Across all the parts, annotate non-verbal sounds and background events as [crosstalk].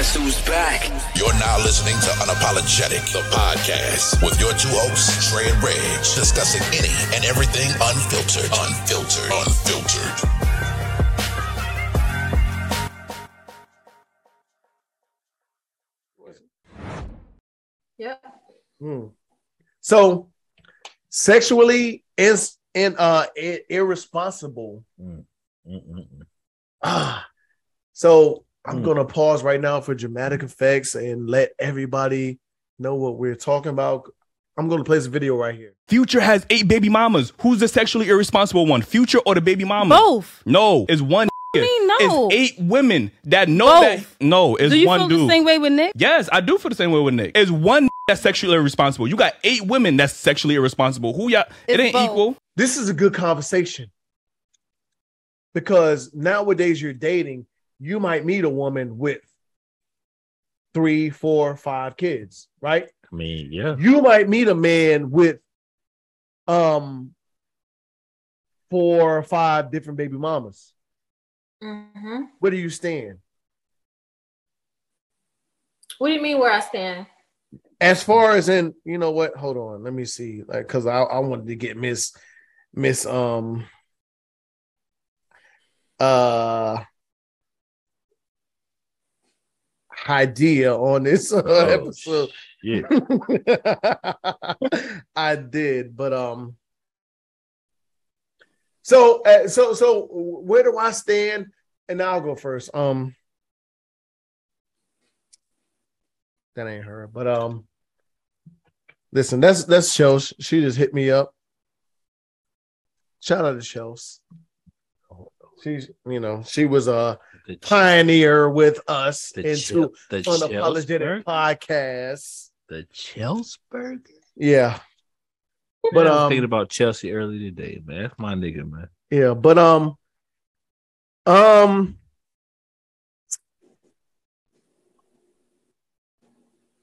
Guess who's back? You're now listening to Unapologetic, the podcast, with your two hosts, Trey and Reg, discussing any and everything unfiltered, unfiltered, unfiltered. Yeah. Hmm. So, sexually and and uh i- irresponsible. Ah. So I'm Mm. gonna pause right now for dramatic effects and let everybody know what we're talking about. I'm gonna play this video right here. Future has eight baby mamas. Who's the sexually irresponsible one? Future or the baby mama? Both. No, it's one. I mean, no. It's eight women that know Both. that. No, it's Do you one feel dude. the same way with Nick? Yes, I do feel the same way with Nick. It's one [laughs] that's sexually irresponsible. You got eight women that's sexually irresponsible. Who y'all? It ain't both. equal. This is a good conversation because nowadays you're dating, you might meet a woman with three, four, five kids, right? I mean, yeah. you might meet a man with um four or five different baby mamas. Mm-hmm. Where do you stand? What do you mean where I stand? As far as in, you know what? Hold on, let me see. Like, cause I, I wanted to get Miss Miss um uh idea on this uh, Oh, episode. Yeah. [laughs] I did, but um. So uh, so so where do I stand? And I'll go first. Um, that ain't her, but um, listen, that's that's Shells. She just hit me up. Shout out to Shells. She's you know she was a The, pioneer with us the, into the unapologetic podcast. The Chelsburg? Yeah, But But, I was um, thinking about Chelsea early today, man. That's my nigga, man. yeah, but um, um,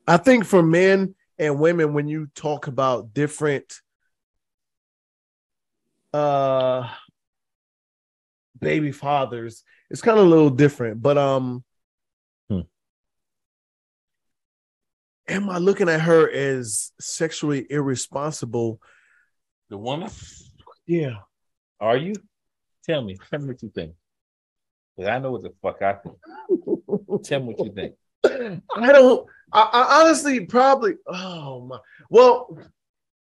I think for men and women, when you talk about different, uh, baby fathers, it's kind of a little different. But um, Hmm. am I looking at her as sexually irresponsible? The woman? Yeah. Are you? Tell me. Tell me what you think. Because I know what the fuck I think. Tell me what you think. [coughs] I don't. I, I honestly probably. Oh my. Well,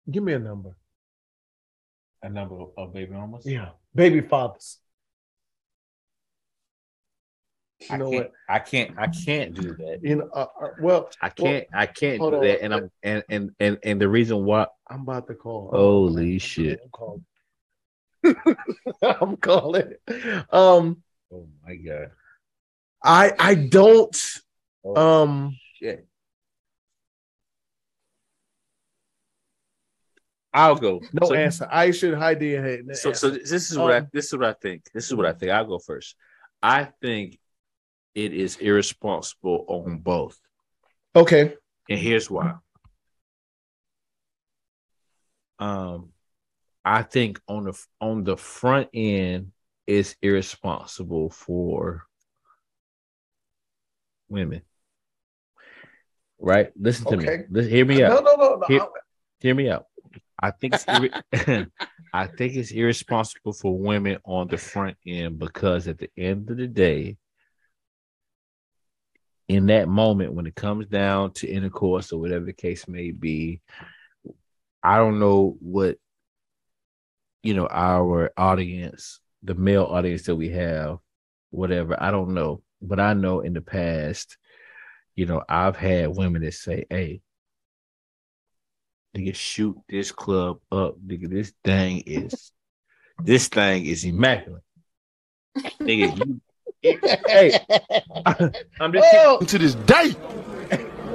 give me a number. A number of, of baby mamas? Yeah, baby fathers. I You know what? I can't. I can't do that. You know. Uh, uh, well, I can't. I can't do on. that. And I'm and and and and the reason why. I'm about to call. Holy shit! I'm calling. [laughs] I'm calling. Um, Oh my god! I I don't. Oh, Um, shit. I'll go. no So- answer. I should hide the head. So, so this is what I Um, this is what I think. This is what I think. I'll go first. I think it is irresponsible on both, okay. and here's why. Um, I think on the on the front end, it's irresponsible for women. Right? Listen to Okay. me. Listen, hear me out. No, no, no, no. Here- hear me out. I think it's irre- [laughs] [laughs] I think it's irresponsible for women on the front end because at the end of the day, in that moment when it comes down to intercourse or whatever the case may be, I don't know what you know our audience, the male audience that we have, whatever. I don't know, but I know in the past, you know, I've had women that say, "Hey, nigga, shoot this club up, nigga. This thing is, this thing is immaculate, nigga. You, hey, [laughs] I'm just, Oh, To this day,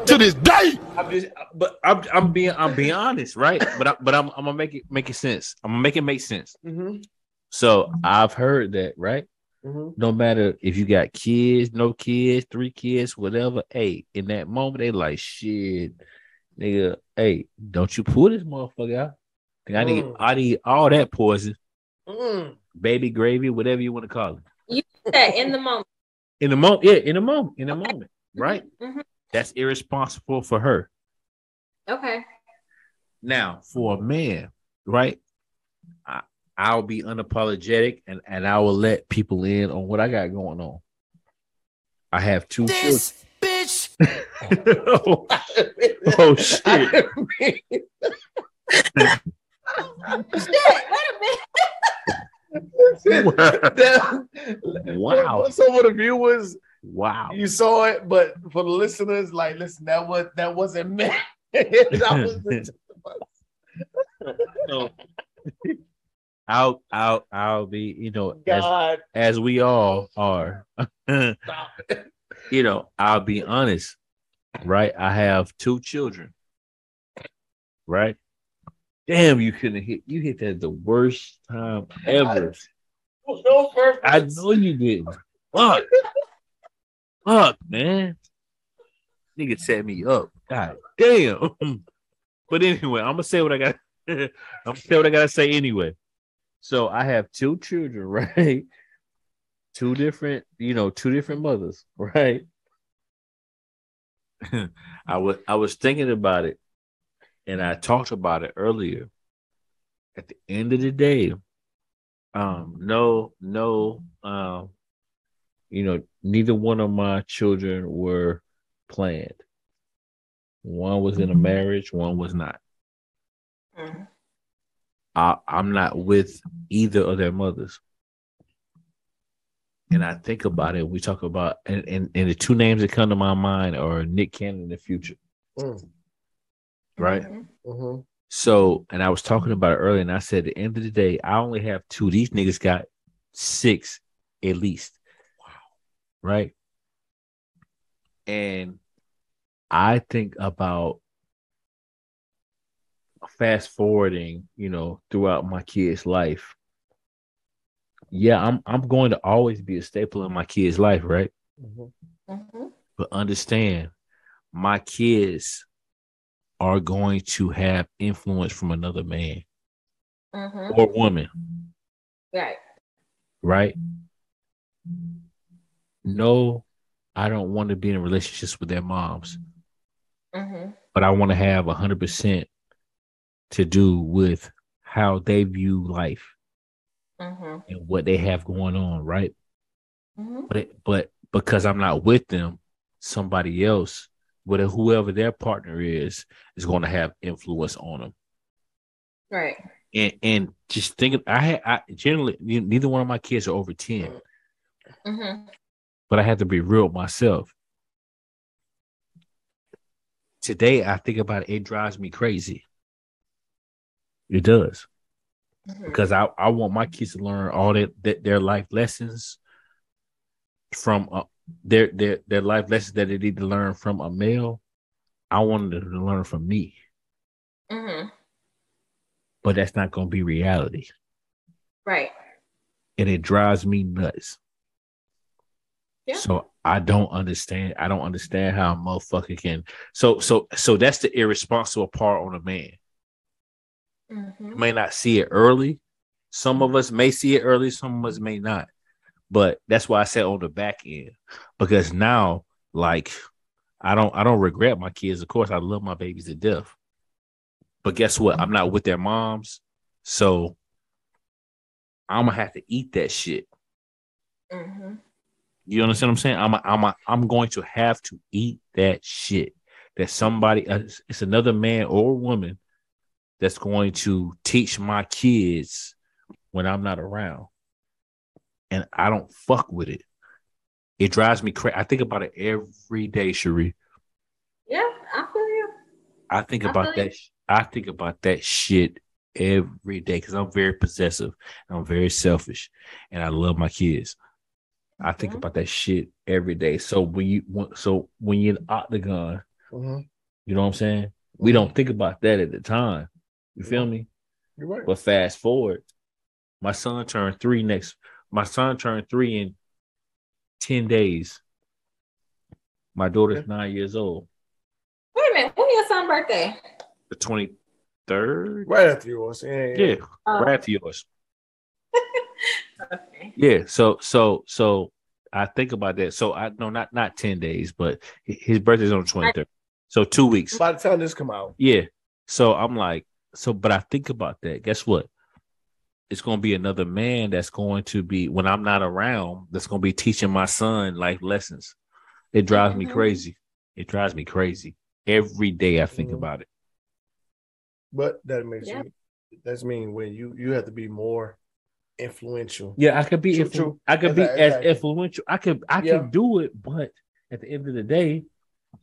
to this day. I'm just, but I'm, I'm being, I'm being honest, right? But, I, but I'm, I'm gonna make it make it sense. I'm gonna make it make sense. mhm, So I've heard that, right? mhm. No matter if you got kids, no kids, three kids, whatever. Hey, in that moment, they like shit, nigga. Hey, don't you pull this motherfucker out? I need, Mm. I need all that poison, Mm. baby gravy, whatever you want to call it. That in the moment. In the moment, yeah, in the moment, in the moment. right? Mhm. That's irresponsible for her. Okay. Now, for a man, right? I, I'll be unapologetic and, and I will let people in on what I got going on. I have two This bitch children. [laughs] oh shit. [laughs] Shit, wait a minute. [laughs] [laughs] Wow. So of the viewers, Wow. you saw it, but for the listeners, like, listen, that was that wasn't me. [laughs] that was So, [laughs] I'll I'll I'll be, you know, as, as we all are. You know, I'll be honest, right? I have two children, right? Damn, you couldn't hit you hit that the worst time ever. No purpose. I know you didn't. Fuck. Fuck, man. Nigga set me up. God damn. [laughs] But anyway, I'm gonna say what I got. [laughs] I'm gonna say what I gotta say anyway. So I have two children, [laughs] right? Two different, you know, two different mothers, right? I was I was thinking about it, and I talked about it earlier. At the end of the day, um, no, no, um, you know, neither one of my children were planned. One was in a marriage, one was not. Mhm. I, I'm not with either of their mothers. And I think about it. We talk about and, and, and the two names that come to my mind are Nick Cannon in the future, Mm, right? Mhm. mhm. So, and I was talking about it earlier, and I said at the end of the day, I only have two. These niggas got six at least. Wow. Right. And I think about fast forwarding, you know, throughout my kid's life. Yeah, I'm I'm going to always be a staple in my kid's life, right? Mhm. Mhm. But understand, my kids are going to have influence from another man Mhm. or woman, Right. right? No, I don't want to be in relationships with their moms, Mhm. but I want to have 100% to do with how they view life Mhm. and what they have going on, right? Mhm. But it, but because I'm not with them, somebody else, whatever whoever their partner is, is going to have influence on them. Right. And and just thinking, I had I generally neither one of my kids are over ten, Mhm. but I had to be real myself. Today, I think about it, it drives me crazy. It does Mhm. because I, I want my kids to learn all that, that their life lessons from uh, their their their life lessons that they need to learn from a male. I wanted them to learn from me, Mhm. but that's not going to be reality, Right. and it drives me nuts. Yeah. So I don't understand. I don't understand how a motherfucker can. So so so that's the irresponsible part on a man. You Mhm. may not see it early. Some of us may see it early. Some of us may not. But that's why I said on the back end because now, like, I don't I don't regret my kids. Of course, I love my babies to death. But guess what? I'm not with their moms, so I'm gonna have to eat that shit. Mhm. You understand what I'm saying? I'm a, I'm a, I'm going to have to eat that shit. That somebody, uh, it's another man or woman that's going to teach my kids when I'm not around, and I don't fuck with it. It drives me crazy. I think about it every day, Cherie. Yeah, I feel you. I think I about that. sh- I think about that shit every day because I'm very possessive. I'm very selfish, and I love my kids. I think Mhm. about that shit every day. So when you when- so when you're in the octagon, Mhm. you know what I'm saying? We don't think about that at the time. You feel me? You're right. But fast forward, my son turned three next. My son turned three in ten days. My daughter's nine years old. Wait a minute. When your son's birthday? The twenty third. Right after yours. Yeah. yeah. Yeah, Oh, right after yours. [laughs] okay. Yeah. So so so I think about that. So I no, not not ten days, but hi- his birthday's on the twenty third. So two weeks. By the time this come out, Yeah. So I'm like, so, but I think about that. Guess what? It's going to be another man that's going to be, when I'm not around, that's going to be teaching my son life lessons. It drives me Mhm. crazy. It drives me crazy. Every day I think Mhm. about it. but that makes Yeah. you. That's mean when you you have to be more influential. Yeah, I could be, True, influ- true. I could be Exactly, as exactly. influential. I could, I Yeah. can do it, but at the end of the day,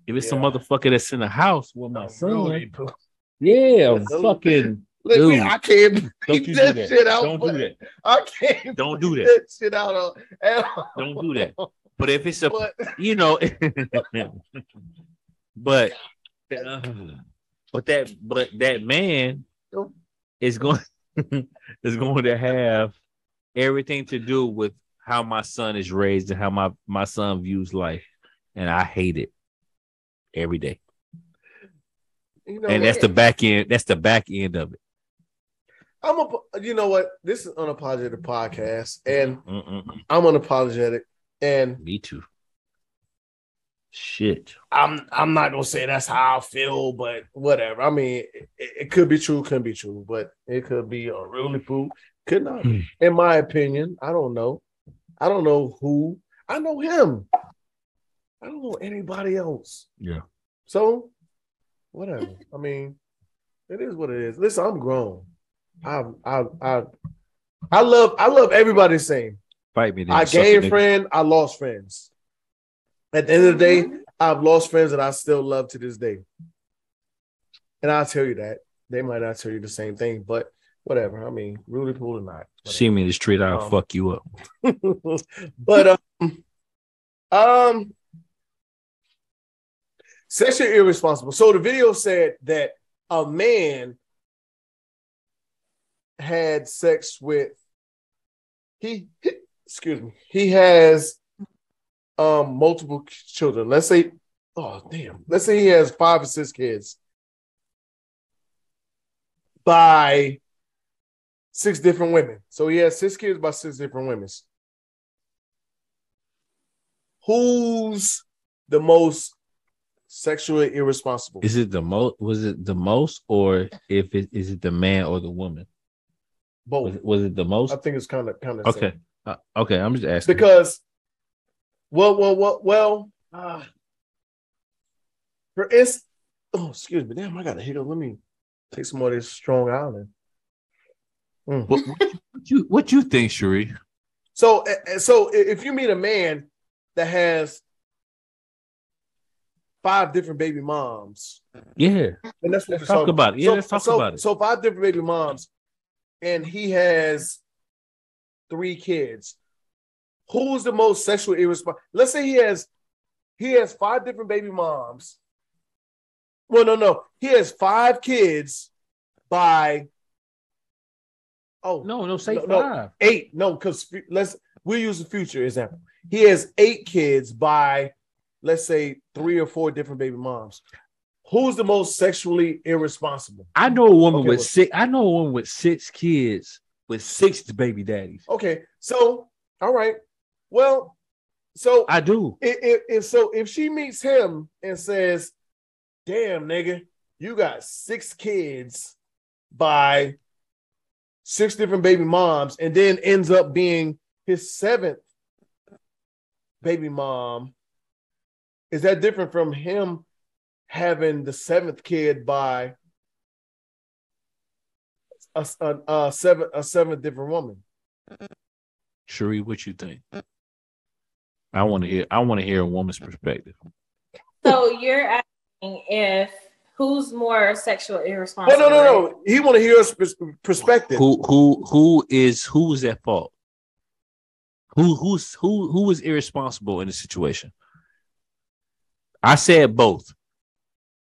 if it's some motherfucker that's in the house with my son, Really, boo. yeah, fucking, Look, Dude, I can't don't you do that, that. shit out. Don't do that. I can't. Don't do that. shit out all. Don't do that. But if it's a But you know, [laughs] but uh, but that but that man is going [laughs] is going to have everything to do with how my son is raised and how my my son views life, and I hate it every day. you know, And what? that's the back end. That's the back end of it. I'm a. You know what? This is unapologetic podcast, and Mm-mm. I'm unapologetic, and Me too. Shit. I'm I'm not gonna say that's how I feel, but whatever. I mean, it, it could be true, couldn't be true, but it could be a really fool, could not. Hmm. In my opinion, I don't know. I don't know who. I know him. I don't know anybody else. Yeah. So, whatever. I mean, it is what it is. Listen, I'm grown. I I I I love I love everybody the same. Fight me. Then, I suck gained nigga. friend, I lost friends. At the end of the day, I've lost friends that I still love to this day. And I'll tell you that. They might not tell you the same thing, but whatever. I mean, really cool or not. See me in the street, I'll Um, fuck you up. [laughs] but um, um sexually irresponsible. So the video said that a man had sex with he excuse me he has um multiple children let's say oh damn let's say he has five or six kids by six different women so he has six kids by six different women who's the most sexually irresponsible Is it the most? Was it the most, or if it is it the man or the woman? Both Was it, was it the most? i think it's kind of kind of Okay, uh, okay. I'm just asking. because well well well well uh, for instance oh excuse me damn i got to hit a hiccup let me take some more of this strong island Mm. what, what you what you think, Cherie? so so if you meet a man that has five different baby moms Yeah, and that's what let's we're talk talking about it. Yeah, so, let's talk so- about it. so five different baby moms and he has three kids. Who's the most sexually irresponsible? Let's say he has he has five different baby moms. Well no no. He has five kids by oh. No, no, say No, no. five. eight. No because let's we'll use the future example. He has eight kids by let's say three or four different baby moms who's the most sexually irresponsible I know a woman Okay, with well- six. I know a woman with six kids with six baby daddies. Okay, so all right. Well, so I do. if, if, if so if she meets him and says, "Damn, nigga, you got six kids by six different baby moms," and then ends up being his seventh baby mom, is that different from him having the seventh kid by a, a, a seven a seventh different woman? Cherie, what you think? I want to hear. I want to hear a woman's perspective. So you're asking if who's more sexual No, irresponsible? no, no, right? no. He want to hear us perspective. Who who who is who is at fault? Who who's who who is irresponsible in the situation? I said both.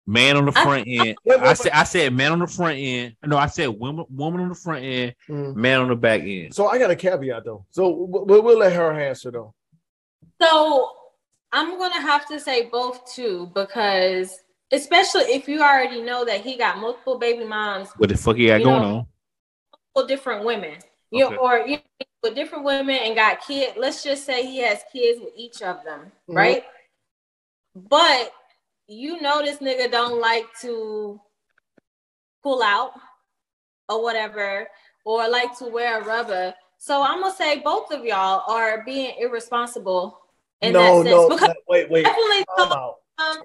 Man on the I- front end. [laughs] Wait, wait, I wait. said I said man on the front end. No, I said woman woman on the front end, Mhm. man on the back end. So I got a caveat though. So we'll, we'll let her answer though. So I'm gonna have to say both too, because especially if you already know that he got multiple baby moms, What the fuck he got You going know- on? multiple different women. You Okay. or you know, with different women and got kids. Let's just say he has kids with each of them, Mhm. right? But you know this nigga don't like to pull out or whatever, or like to wear a rubber. So I'm gonna say both of y'all are being irresponsible in no, that sense. no, because no, wait, wait. definitely Time out. um,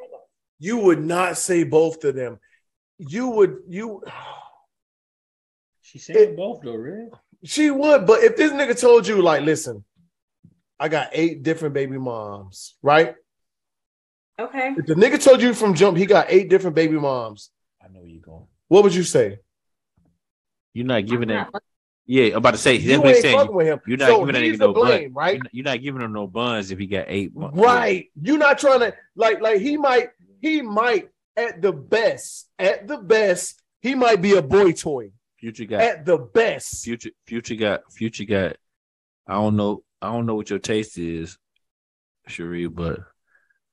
You would not say both of them. You would you She said both though, really? she would, but if this nigga told you, like, listen, I got eight different baby moms, right? Okay. If the nigga told you from jump he got eight different baby moms, I know where you're going. what would you say? You're not giving I'm that. Yeah, I'm about to say. You ain't saying, fucking with him. You're not so giving that he's nigga the no blame, butt. right? You're not, you're not giving him no buns if he got eight. months. Right. You're not trying to like like he might he might at the best at the best he might be a boy toy Future got at the best. future. Future got future got. I don't know. I don't know what your taste is, Cherie, but It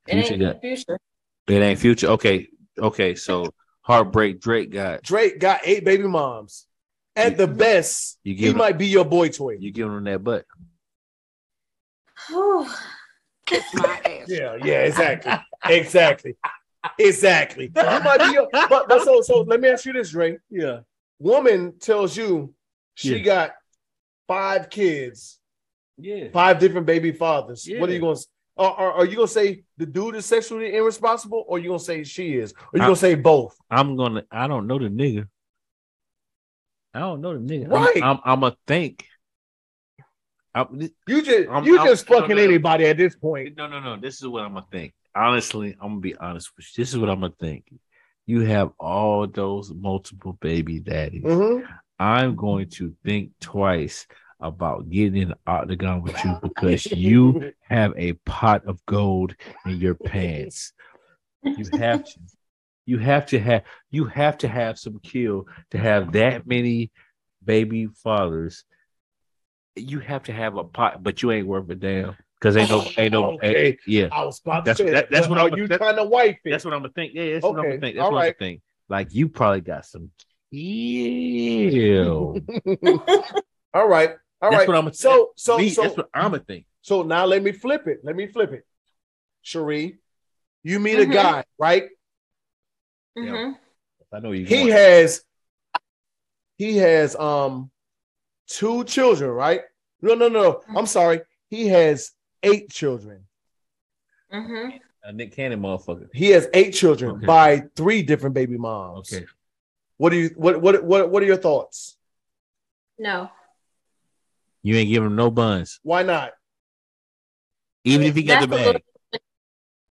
future ain't got future. it ain't future. Okay, okay. So heartbreak Drake got Drake got eight baby moms. At the best, You he him- might be your boy toy. you giving him that butt. Whew. Kiss my [laughs] ass. Yeah, yeah, exactly. exactly. Exactly. He might be your, but, but so so let me ask you this, Drake. Yeah. Woman tells you she Yeah. got five kids, Yeah. five different baby fathers. Yeah. What are you gonna are, are, are you gonna say the dude is sexually irresponsible, or you gonna say she is, or you I- gonna say both? I'm gonna. I don't know the nigga. I don't know the nigga. Right. I'm. I'm, a think. I'm, You just I'm- you just fucking no, no. anybody at this point. no, no, no. This is what I'm gonna think. Honestly, I'm gonna be honest with you. This is what I'm gonna think. You have all those multiple baby daddies. Mhm. I'm going to think twice about getting in the octagon with you because you [laughs] have a pot of gold in your pants. You have to. You have to have. You have to have some kill to have that many baby fathers. You have to have a pot, but you ain't worth a damn because ain't no, ain't no, Okay. ain't- yeah. I was about That's- to say that- that's what I'm- you that- trying to wife it? That's what I'm gonna think. Yeah, that's what I'm gonna think. That's all what I'm gonna think. Like you probably got some kill. [laughs] all right, all that's right. what I'm gonna so so me, so that's what I'm gonna think. so now let me flip it. Let me flip it. Cherie, you meet a Mhm. guy, right? Mhm. I know you. He going. has he has um two children, right? No, no, no. I'm sorry. He has eight children. Mhm. a Nick Cannon motherfucker. He has eight children Okay. by three different baby moms. Okay. What do you what what what what are your thoughts? No. You ain't giving him no buns. Why not? Even if he got the That's a bag. little-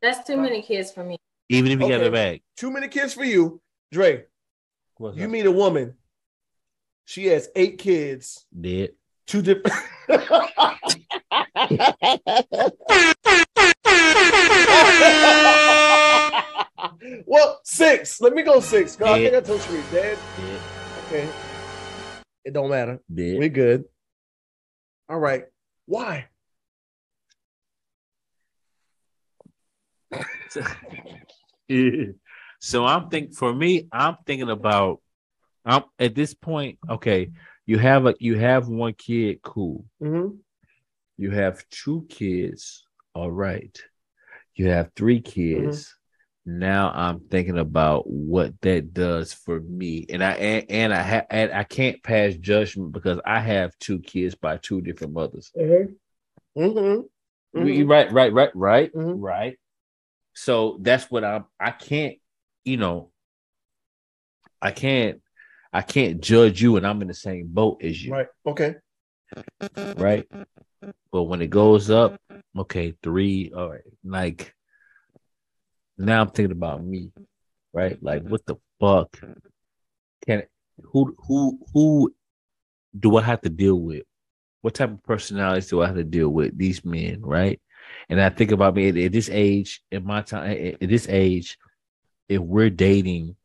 That's too many kids for me. Even if he got the bag. Too many kids for you, Dre. What's You up? meet a woman. She has eight kids. dead? Two different. [laughs] well, six. Let me go six. 'cause I think I told you we dead. Dead. Okay. It don't matter. Dead. We're good. All right. Why? [laughs] so I'm thinking for me, I'm thinking about I'm at this point, okay, you have a you have one kid, cool. Mm-hmm. You have two kids, all right. You have three kids. Now I'm thinking about what that does for me, and I and, and I ha- and I can't pass judgment because I have two kids by two different mothers. Mm-hmm. Mm-hmm. You Right, right, right, right, Mhm. right. So that's what I'm. I can't, you know, I can't, I can't judge you, and I'm in the same boat as you, Right. Okay. right? But when it goes up, okay, three, all right, like now I'm thinking about me, right? Like, what the fuck can who who who do I have to deal with? What type of personalities do I have to deal with? These men, right? And I think about me at, at this age, in my time, at, at this age, if we're dating,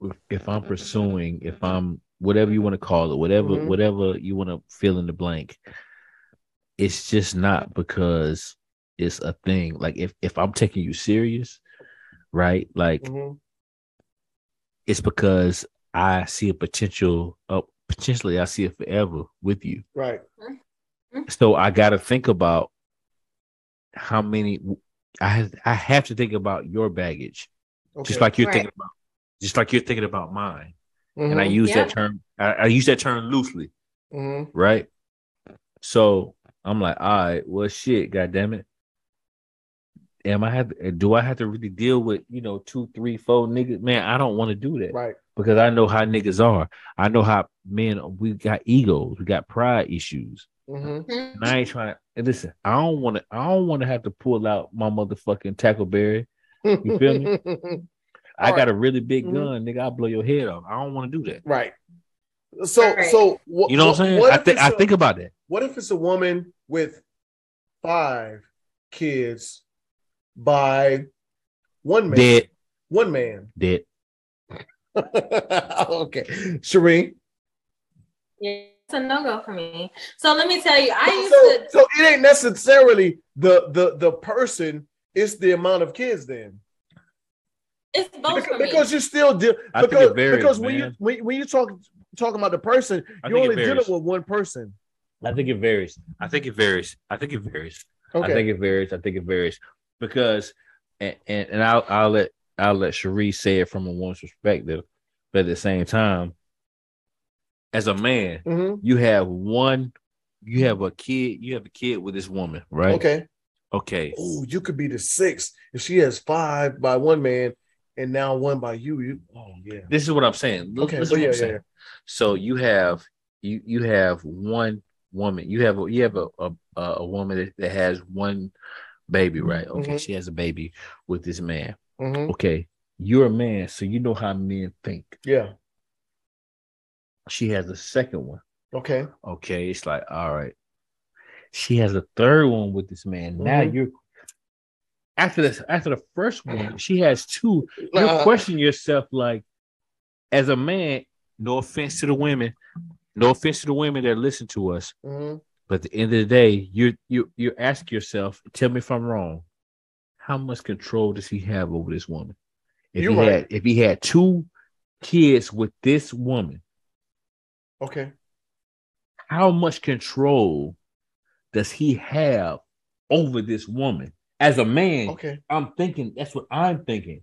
if, if I'm pursuing, if I'm whatever you want to call it, whatever Mhm. whatever you want to fill in the blank, it's just not because it's a thing. Like if if I'm taking you serious, right? Like Mhm. it's because I see a potential of potentially I see it forever with you. Right. So I got to think about how many. I have, I have to think about your baggage, Okay. just like you're Right. thinking about, just like you're thinking about mine. And I Mhm, use Yeah. that term. I, I use that term loosely, mhm. right? So I'm like, all right, well, shit, goddamn it. Am I have do I have to really deal with you know two, three, four niggas? Man, I don't want to do that Right. because I know how niggas are. I know how men we got egos, we got pride issues. Mhm. And I ain't trying to and listen. I don't want to. I don't want to have to pull out my motherfucking tackleberry. You feel me? [laughs] I All got a really big Mhm. gun, nigga. I'll blow your head off. I don't want to do that. right. So Right. so what, You know what I'm saying? I if think it's I a- think about that. What if it's a woman with five kids by one man? Dead, One man. dead. [laughs] okay. Shereen. Yeah, it's a no go for me. So let me tell you, I So, used to. so it ain't necessarily the the the person, it's the amount of kids then. It's both Because, for me. because you still deal I think because, it varies, because when you when, when you talk talking about the person, I you're only dealing with one person. I think it varies. I think it varies. I think it varies. Okay. I think it varies. I think it varies because, and and, and I'll I'll let I'll let Cherie say it from a woman's perspective, but at the same time, as a man, Mhm. you have one, you have a kid, you have a kid with this woman, right? Okay. Okay. Oh, you could be the sixth if she has five by one man and now one by you. You oh yeah. This is what I'm saying. Look, Okay, this is well, yeah, I'm yeah, saying. yeah. So you have you you have one woman. You have a you have a a, a woman that, that has one baby, right? Okay, Mhm. she has a baby with this man. Mhm. Okay, you're a man, so you know how men think. Yeah. She has a second one. Okay. Okay, it's like all right. She has a third one with this man. Now Mhm. you're after this after the first one, [sighs] she has two. You Uh, question yourself like, as a man. No offense to the women, no offense to the women that listen to us, mhm. But at the end of the day, you you you ask yourself. Tell me if I'm wrong. How much control does he have over this woman? If You're he right. had if he had two kids with this woman, Okay. how much control does he have over this woman? As a man, Okay. I'm thinking that's what I'm thinking.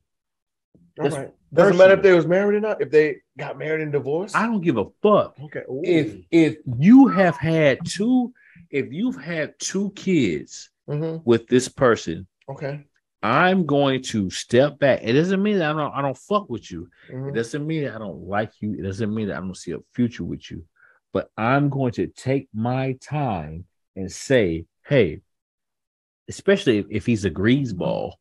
All That's right. Doesn't matter if they was married or not. If they got married and divorced. I don't give a fuck. okay. Ooh. If if you have had two, if you've had two kids Mhm. with this person, Okay. I'm going to step back. It doesn't mean that I don't I don't fuck with you. It Mhm. doesn't mean that I don't like you. It doesn't mean that I don't see a future with you. But I'm going to take my time and say, hey, especially if, if he's a greaseball,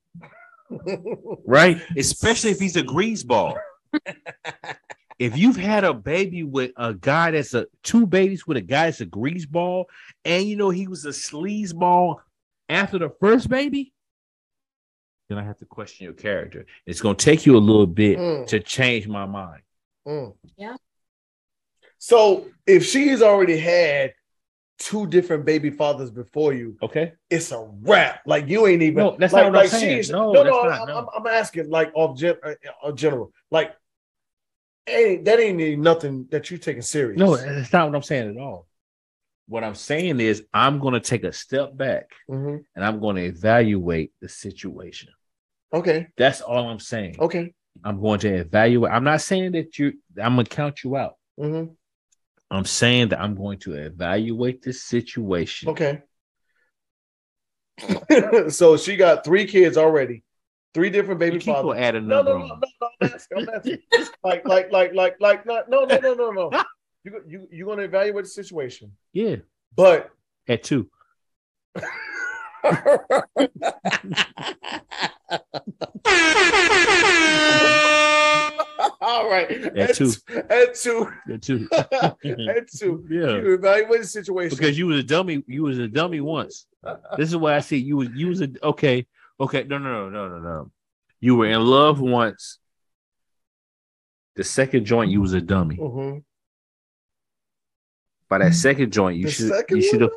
[laughs] right? Especially if he's a greaseball. [laughs] if you've had a baby with a guy that's a two babies with a guy that's a greaseball, and you know he was a sleazeball after the first baby, then I have to question your character. It's gonna take you a little bit Mm. to change my mind. Mm. Yeah. So if she's already had two different baby fathers before you, Okay. it's a wrap. Like you ain't even. No, that's like, not what I'm saying. she's- No, no, that's no. not, I'm, no. I'm- I'm asking like off gen, uh, uh, general. Like, ain't that ain't even nothing that you're taking serious? No, that's not what I'm saying at all. What I'm saying is I'm gonna take a step back Mhm. and I'm gonna evaluate the situation. Okay. That's all I'm saying. Okay. I'm going to evaluate. I'm not saying that you I'm gonna count you out. hmm I'm saying that I'm going to evaluate this situation. Okay. [laughs] so she got three kids already, three different baby fathers. adding No, no, no, no, no. I'm asking. I'm asking. like, like, like, like, like, not, no, no, no, no, no. [laughs] You, you, you're gonna evaluate the situation, Yeah, but at two. [laughs] all right. At two. At two. At two. [laughs] At two. Yeah. You evaluate the situation. Because you was a dummy. You was a dummy once. This is why I see you was you was a okay. Okay. No, no, no, no, no, no. You were in love once. The second joint, you was a dummy. Mhm. By that second joint, you The should you should have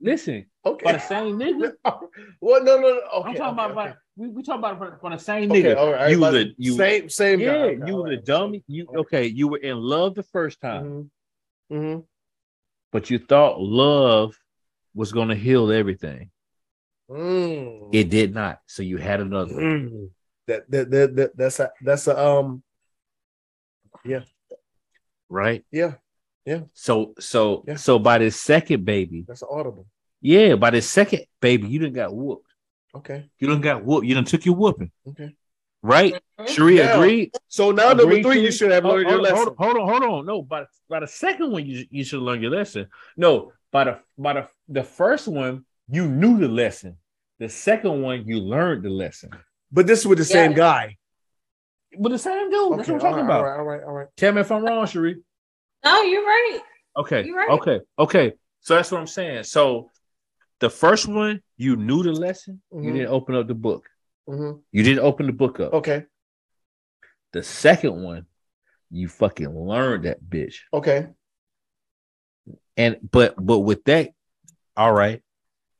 listen. though? By the Okay. same nigga. [laughs] Well, no, no, no. Okay. I'm talking okay, about okay. by- we we talking about from, from the same Okay, nigga. all right. you was a you same, same yeah, guy. Okay, you all was a dummy. You okay? You were in love the first time. Mhm. Mm-hmm. but you thought love was going to heal everything. Mm. It did not. So you had another. Mm. That, that, that, that that's a that's a um Yeah. right? yeah Yeah. So so Yeah. so by the second baby, that's an audible. yeah, by the second baby, you didn't got whooped. Okay, You didn't got whooped. You didn't took your whooping, okay. right? Mhm. Sheree Yeah. agreed. So now number three, you should have Hold, learned your hold, lesson. hold, hold on, hold on. No, by by the second one, you you should learn your lesson. No, by the by the the first one, you knew the lesson. The second one, you learned the lesson. But this is with the same guy. But the same dude. That's what I'm talking all about. right, All right, all right. Tell me if I'm wrong, Sheree. No, you're right. Okay. You're right. Okay. Okay. So that's what I'm saying. So the first one, you knew the lesson. You Mhm. didn't open up the book. Mhm. You didn't open the book up. Okay, The second one, you fucking learned that bitch. okay. And but but with that, all right.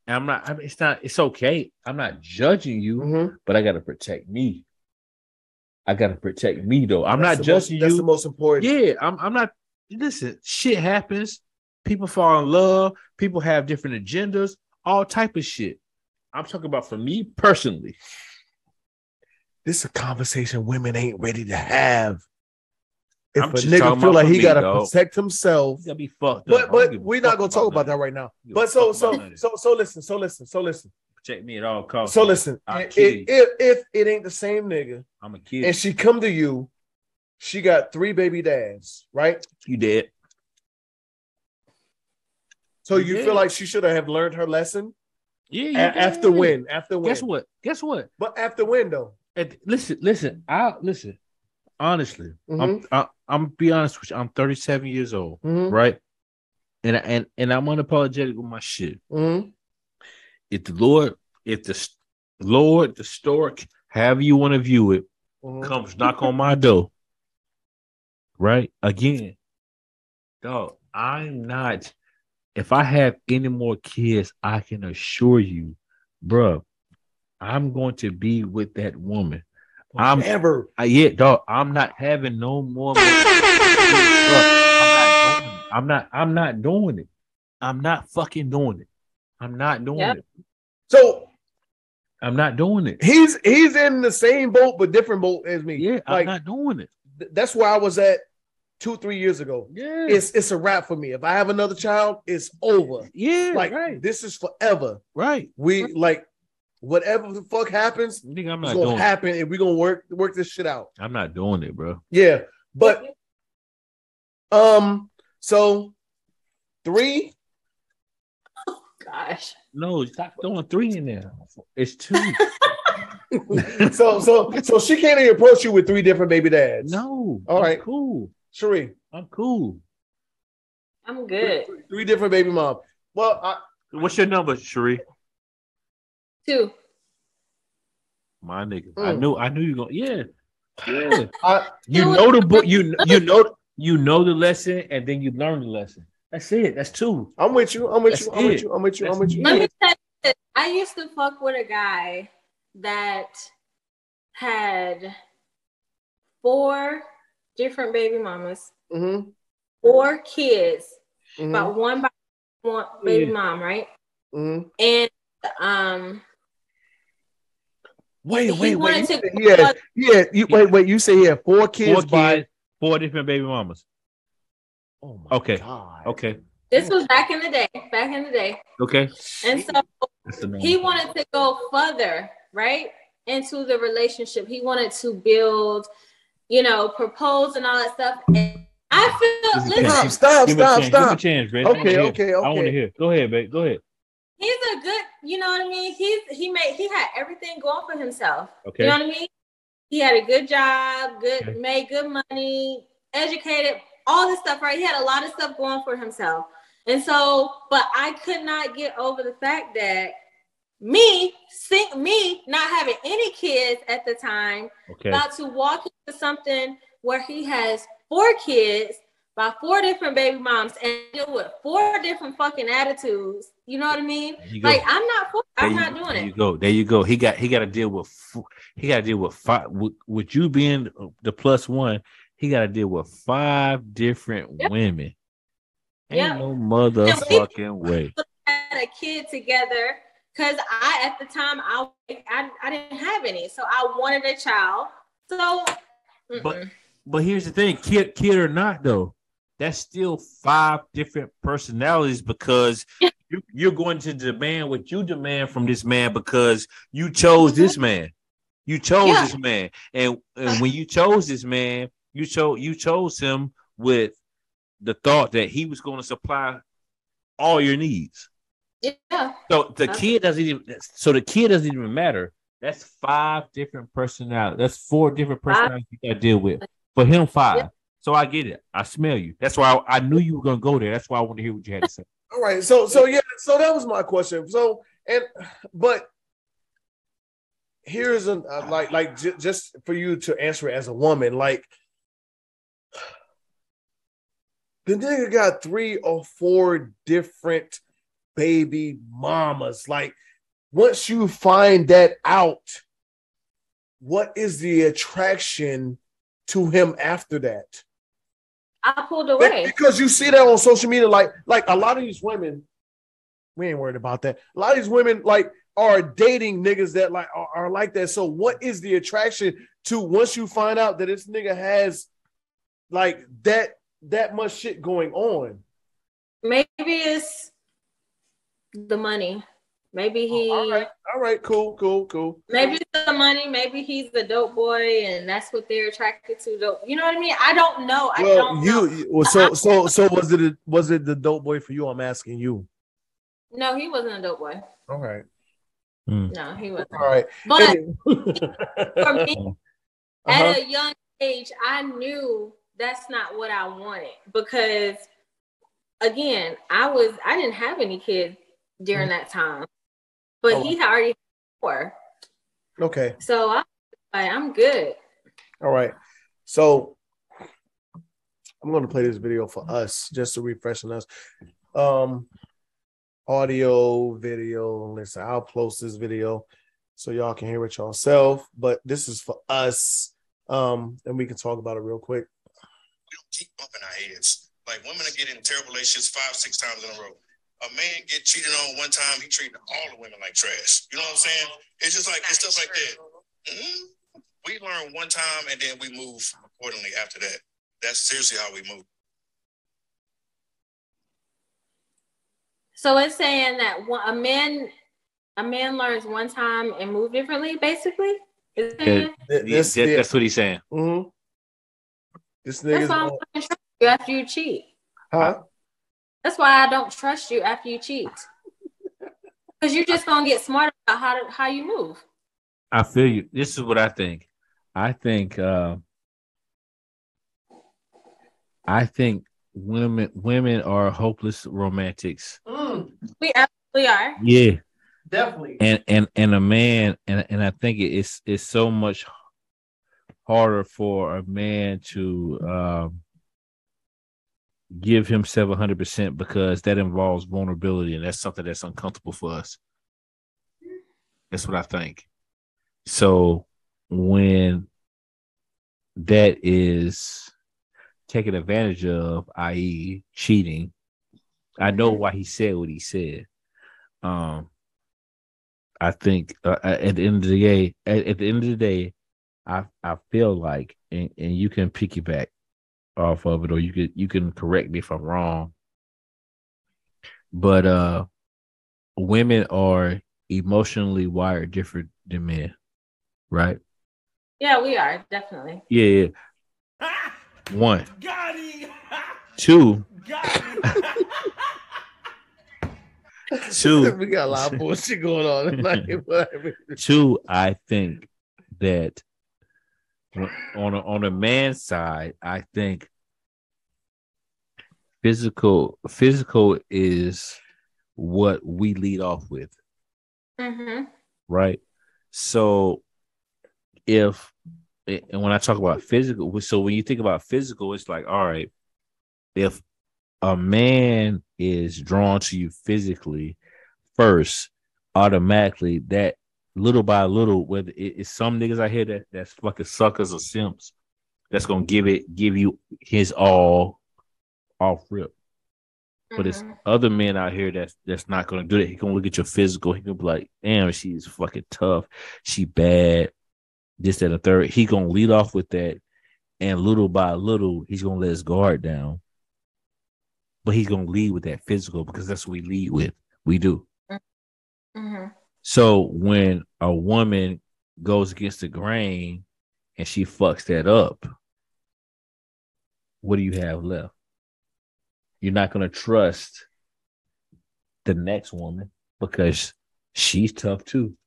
I'm not. I mean, it's not. It's okay. I'm not judging you, Mhm. but I gotta protect me. I gotta protect me though. I'm That's not the most- judging That's you. the most important. Yeah, I'm. I'm not. Listen, shit happens. People fall in love. People have different agendas. All type of shit. I'm talking about for me personally. This is a conversation women ain't ready to have. If I'm a nigga feel like he gotta dog. protect himself, You gotta be fucked but up. But we're not gonna talk about that nothing. right now. But so so so so listen, so listen, so listen, protect me at all costs. so listen. If, if if it ain't the same nigga, I'm a kid. and she come to you, she got three baby dads, right? you did. So you Yeah. feel like she should have learned her lesson Yeah. A- you after when? After when? Guess what? Guess what? But after when though? And listen, listen. I listen. Honestly, I'm Mhm. I, I'm be honest with you. I'm 37 years old, Mhm. right? And and and I'm unapologetic with my shit. Mhm. If the Lord, if the Lord, the stork, however you want to view it, Mhm. comes knock on my door, right? Again, dog, I'm not. If I have any more kids, I can assure you, bro, I'm going to be with that woman. I'm Ever. I, yeah, dog. I'm not having no more. Bruh, I'm not. I'm not. Doing it. I'm not fucking doing it. I'm not doing Yep. it. So I'm not doing it. he's he's in the same boat but different boat as me. Yeah, like, I'm not doing it. th- that's where I was at two three years ago. Yeah, It's it's a wrap for me. If I have another child, it's over. yeah, Like right, this is forever. right. We like whatever the fuck happens, Nigga, I'm it's gonna doing. It. happen, and we're gonna work work this shit out. I'm not doing it, bro. Yeah, but um, so three. Gosh. No, stop throwing three in there. It's two. [laughs] [laughs] so so so she can't even approach you with three different baby dads. no. All I'm right. Cool. Sheree, I'm cool. I'm good. three different baby mom. Well, I, What's your number, Sheree? Two. My nigga. I Mm. knew. I knew you gonna. Yeah. Yeah. [laughs] I You know the book. You you know you know the lesson, and then you learn the lesson. That's it. That's two. I'm with you. I'm with That's you. I'm with you. I'm with you. I'm with you. Let me tell you this. I used to fuck with a guy that had four different baby mamas, Mm-hmm. four kids, Mm-hmm. about one by one baby Yeah. mom, right? mm-hmm. And um Wait, He wait, wait. wanted You to- he had, he had, you, wait, wait. You say he had four kids Four by. four different baby mamas. Oh my Okay. God. Okay. this was back in the day, back in the day. Okay. And so he wanted to go further, right? Into the relationship. He wanted to build, you know, propose and all that stuff. And I feel Give it a listen, chance. Stop, Give it a stop. Give it a stop. chance, babe. Okay, I okay, I want to hear. Go ahead, babe. Go ahead. He's a good, you know what I mean? He's he made he had everything going for himself. Okay. You know what I mean? He had a good job, good Okay. made good money, educated, all this stuff, right? He had a lot of stuff going for himself. And so, but I could not get over the fact that me, sing, me not having any kids at the time, Okay. about to walk into something where he has four kids by four different baby moms and deal with four different fucking attitudes. You know what I mean? There you go. Like I'm not I'm you- not doing there it. You go. There you go. He got he got to deal with he got to deal with five with, with you being the plus one. He got to deal with five different Yep. women. Ain't Yeah. no motherfucking way. [laughs] had a kid together because I at the time I, I I didn't have any, so I wanted a child. So, But- mm-mm. But here's the thing, kid, kid or not, though, that's still five different personalities because [laughs] you, you're going to demand what you demand from this man because you chose this mm-hmm. man. You chose Yeah. this man, and, and when you chose this man, you chose you chose him with the thought that he was going to supply all your needs. yeah, So the kid doesn't even. So the kid doesn't even matter. That's five different personalities. That's four different personalities you got to deal with. For him, five. Yeah. So I get it. I smell you. That's why I, I knew you were gonna go there. That's why I want to hear what you had to say. All right. So so yeah, so that was my question. So and but here's a uh, like like j- just for you to answer as a woman, like the nigga got three or four different baby mamas. Like once you find that out, what is the attraction to him after that? I pulled away. Because you see that on social media, like like a lot of these women, we ain't worried about that. A lot of these women like are dating niggas that like are, are like that. So what is the attraction to once you find out that this nigga has like that that much shit going on? Maybe it's the money. Maybe oh, he. all right, all right, cool, cool, cool. Maybe the money. Maybe he's the dope boy, and that's what they're attracted to. Dope. You know what I mean? I don't know. I Well, don't you know. well, so so so was it a, was it the dope boy for you? I'm asking you. No, he wasn't a dope boy. All right, No, he wasn't. all right. But uh-huh. [laughs] for me, [laughs] at a young age, I knew that's not what I wanted because, again, I was I didn't have any kids during that time, but Oh. he had already had four, Okay. so I, like, I'm good. All right. So I'm going to play this video for us just to refresh on us. Um, audio, video. Listen, I'll post this video so y'all can hear it yourself. But this is for us, um, and we can talk about it real quick. we don't keep bumping our heads. Like women are getting terrible relationships five, six times in a row. A man get cheated on one time, he treated all the women like trash. You know what I'm saying? It's just like it's stuff like that. Mhm. We learn one time and then we move accordingly after that. That's seriously how we move. So it's saying that one, a man a man learns one time and move differently, basically. Is it saying? Th- Yeah, This, that- That's what he's saying. mhm. This That's nigga's why I'm on- fucking trust you after you cheat. huh? That's why I don't trust you after you cheat. Because you're just gonna get smart about how to, how you move. I feel you. This is what I think. I think. Uh, I think women women are hopeless romantics. Mm, We absolutely are. Yeah, definitely. and and and a man and and I think it's it's so much harder for a man to um, give himself hundred percent because that involves vulnerability, and that's something that's uncomfortable for us. That's what I think. So when that is taken advantage of, i.e., cheating, I know why he said what he said. Um, I think uh, at the end of the day, at, at the end of the day, I I feel like, and, and you can piggyback off of it, or you could you can correct me if I'm wrong. But uh, women are emotionally wired different than men, right? Yeah, we are definitely. Yeah, yeah. One, Got two, [laughs] two. we got a lot of bullshit going on. Like, [laughs] whatever. Two, I think that on a, on a man's side, I think physical physical is what we lead off with, Mm-hmm. right? So if and when I talk about physical, so when you think about physical, it's like all right, if a man is drawn to you physically first, automatically that little by little, whether it- it's some niggas i hear that that's fucking suckers or simps, that's gonna give it give you his all off rip. But it's Mhm. other men out here that's that's not gonna do that. He gonna look at your physical. He gonna be like, "Damn, she's fucking tough. She bad. This that, and the third. He gonna lead off with that, and little by little, he's gonna let his guard down. But he's gonna lead with that physical because that's what we lead with. We do. Mhm. So when a woman goes against the grain and she fucks that up, what do you have left? You're not going to trust the next woman because she's tough too.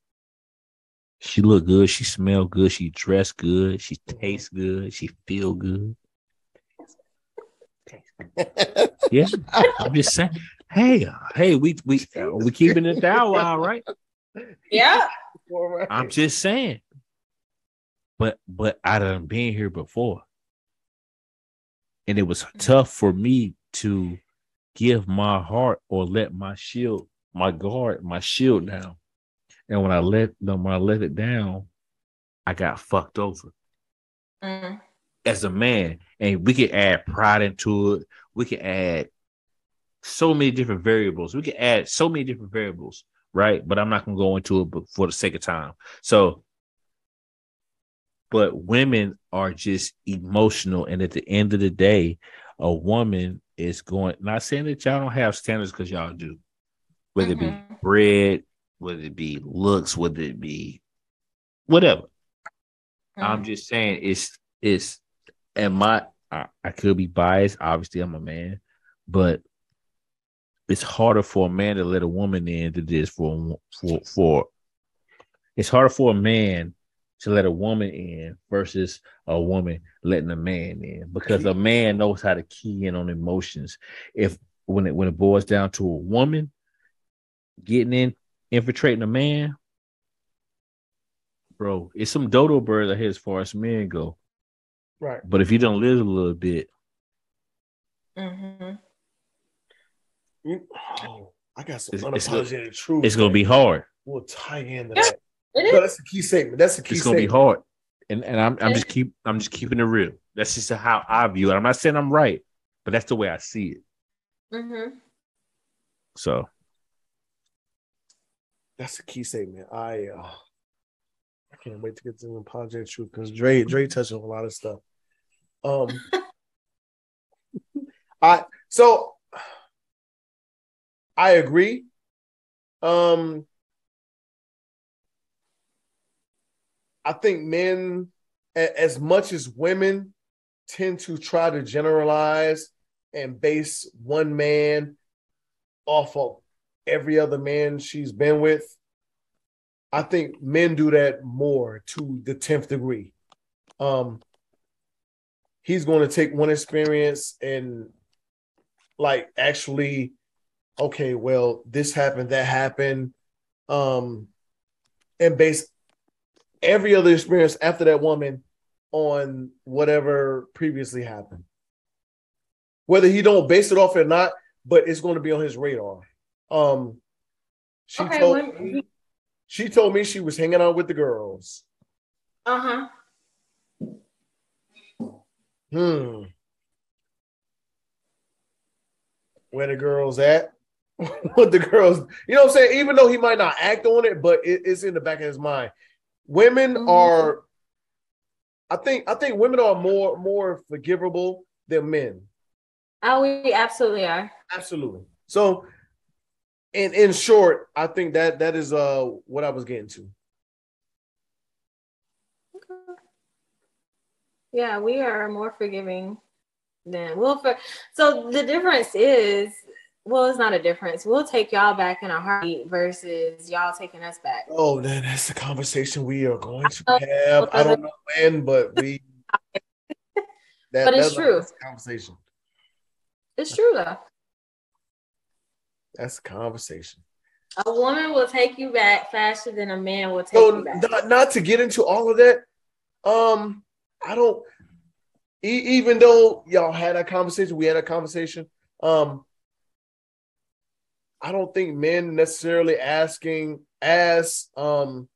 She look good, she smell good, she dress good, she tastes good, she feel good. [laughs] Yeah, I'm just saying. Hey, hey, we we uh, we keeping it down, all right? Yeah. I'm just saying. But but I done been here before. And it was tough for me to give my heart or let my shield, my guard, my shield down. And when I let them when I let it down, I got fucked over Mm. as a man. And we can add pride into it. We can add so many different variables. We can add so many different variables, right? But I'm not gonna go into it but for the sake of time. So, but women are just emotional, and at the end of the day, a woman is going. Not saying that y'all don't have standards because y'all do, whether it be Mhm. bread, whether it be looks, whether it be whatever. I'm Mhm. just saying it's it's and my I, I could be biased. Obviously, I'm a man, but it's harder for a man to let a woman in than it is for for for. It's harder for a man to let a woman in versus a woman letting a man in because a man knows how to key in on emotions. If when it when it boils down to a woman getting in infiltrating a man, bro, it's some dodo birds out here as far as men go. Right. But if you don't live a little bit, Mm-hmm. You- oh, I got some It's- it's gonna- truth. it's gonna be hard. We'll tie into Yeah. that. It No, that's a key statement. That's a key It's gonna be hard. And and I'm I'm just keep I'm just keeping it real. That's just how I view it. I'm not saying I'm right, but that's the way I see it. Mhm. So That's a key statement. I uh, I can't wait to get to the apologetic truth because Dre Dre touched on a lot of stuff. Um, [laughs] I so I agree. Um, I think men, as much as women, tend to try to generalize and base one man off of every other man she's been with. I think men do that more to the 10th degree. Um he's going to take one experience and like actually okay, well, this happened, that happened um and base every other experience after that woman on whatever previously happened. Whether he don't base it off or not, but it's going to be on his radar. Um she Okay, told me she told me she was hanging out with the girls. Uh huh. Hmm. Where the girls at? [laughs] what the girls, you know what I'm saying? Even though he might not act on it, but it- it's in the back of his mind. Women Mhm. are, I think, I think women are more more forgivable than men. Oh, we absolutely are. Absolutely. So, in in short, I think that that is uh what I was getting to. Yeah, we are more forgiving than we'll for so the difference is well, it's not a difference. We'll take y'all back in a heartbeat versus y'all taking us back. Oh, then that's the conversation we are going to have. I don't know when, but we. [laughs] That, But it's that's- true. Conversation. It's true though. That's the conversation. A woman will take you back faster than a man will take So you back. not, not to get into all of that. Um, I don't. E- even though y'all had a conversation, we had a conversation. Um, I don't think men necessarily asking ask um,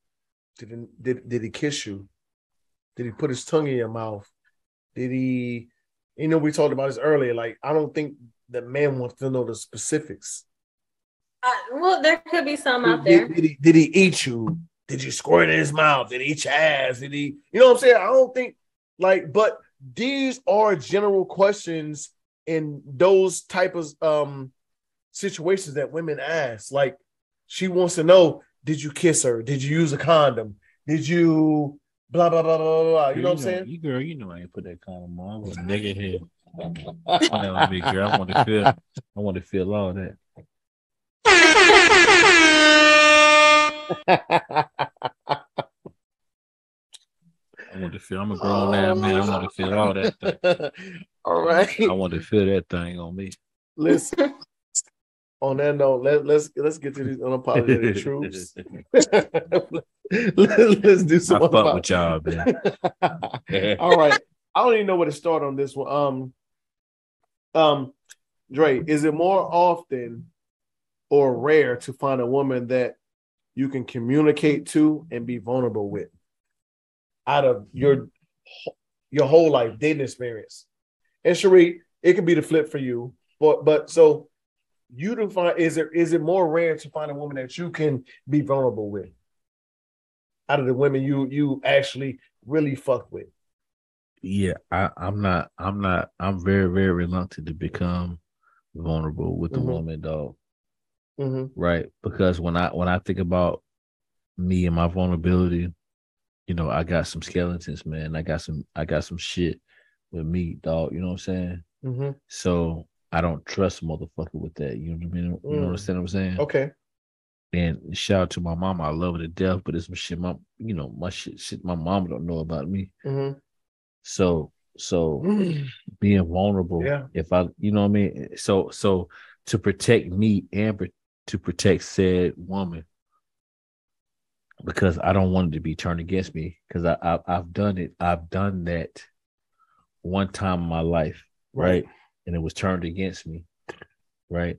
did he, did did he kiss you? Did he put his tongue in your mouth? Did he? You know, we talked about this earlier. Like, I don't think the man wants to know the specifics. Uh, well, there could be some out Did, there. did he did he eat you? Did you squirt in his mouth? Did he eat your ass? Did he? You know what I'm saying? I don't think like, but these are general questions in those type of um situations that women ask. Like, she wants to know: Did you kiss her? Did you use a condom? Did you blah blah blah blah blah? You know what I'm saying? You girl, you know I ain't put that condom on. I was a nigga here. [laughs] I know me, girl. I want to feel. I want to feel all that. I want to feel. I'm a grown man, oh. man. I want to feel all that. Thing. [laughs] All right. I want to feel that thing on me. Listen. On that note, let, let's let's get to these unapologetic [laughs] truths. [laughs] let's, let's do I some. fuck unapologetic- with y'all, man. [laughs] All right. I don't even know where to start on this one. Um, um, Dre, is it more often or rare to find a woman that you can communicate to and be vulnerable with out of your your whole life dating experience? And Cherie, it could be the flip for you, but but so you to find is it is it more rare to find a woman that you can be vulnerable with out of the women you you actually really fuck with? Yeah, I, I'm not. I'm not. I'm very, very reluctant to become vulnerable with the Mhm. woman, dog. Mm-hmm. Right? Because when I when I think about me and my vulnerability, you know, I got some skeletons, man. I got some. I got some shit with me, dog. You know what I'm saying? Mm-hmm. So I don't trust motherfucker with that. You know what I mean? You Mm. understand what I'm saying? Okay. And shout out to my mama. I love her to death, but it's some shit. My, you know, my shit. Shit. My mom don't know about me. Mm-hmm. So, so being vulnerable. Yeah. If I, you know what I mean? So, so to protect me and to protect said woman, because I don't want it to be turned against me, because I, I I've done it. I've done that one time in my life, right? And it was turned against me, right?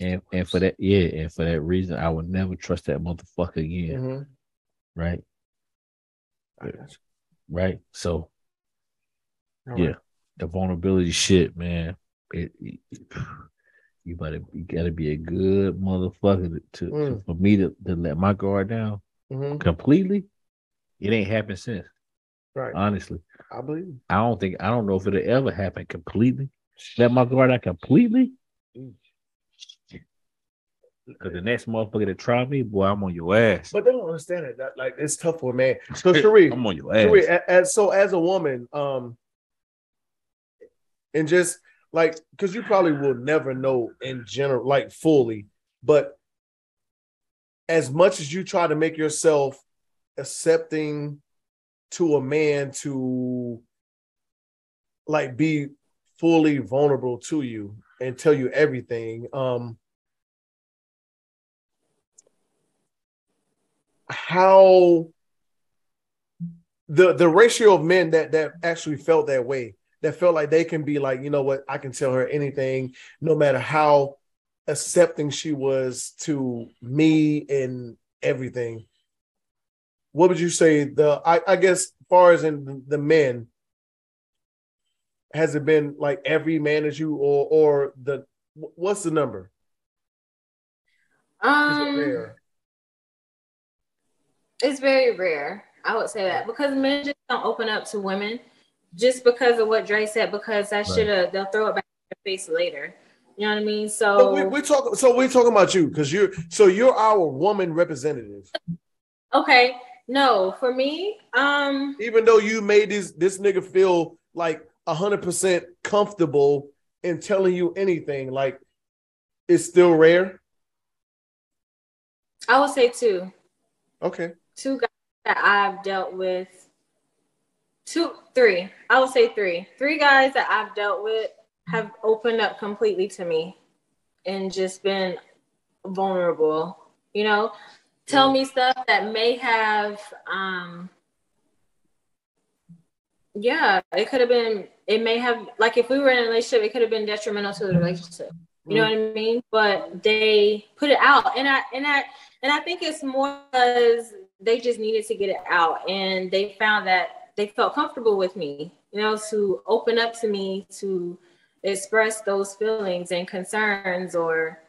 And and for that, yeah, and for that reason, I would never trust that motherfucker again, Mm-hmm. right? I got you. Right. So All Yeah. right. the vulnerability shit, man. It, it- you better you gotta be a good motherfucker to, to, to- Mm. for me to, to let my guard down Mm-hmm. completely. It ain't happened since, Right. honestly. I believe. I don't think I don't know if it'll ever happen completely. Let my guard down completely. Cause the next motherfucker that try me, boy, I'm on your ass. But they don't understand it. That, like it's tough for a man. So [laughs] Cherie, I'm on your ass. Cherie, a- as so as a woman, um, and just like because you probably will never know in general, like fully, but as much as you try to make yourself accepting to a man to like be fully vulnerable to you and tell you everything um how the the ratio of men that that actually felt that way that felt like they can be like you know what i can tell her anything no matter how accepting she was to me and everything. What would you say the i, I guess far as in the, the men has it been like every man as you or or the what's the number Is it Um, it's very rare. I would say that because men just don't open up to women just because of what Dre said. Because that Right. should have they'll throw it back in your face later. You know what I mean? But So we, we're talking. So we're talking about you because you're. So you're our woman representative. okay, no, for me, um, Even though you made this this nigga feel like hundred percent comfortable in telling you anything, like it's still rare. I would say two. Okay. two guys that I've dealt with, two, three. I would say three. Three guys that I've dealt with have opened up completely to me and just been vulnerable. You know, tell me stuff that may have, um, yeah, it could have been. It may have, like, if we were in a relationship, it could have been detrimental to the relationship. You know mm-hmm. what I mean? But they put it out, and I and I and I think it's more because they just needed to get it out, and they found that they felt comfortable with me, you know, to open up to me, to express those feelings and concerns or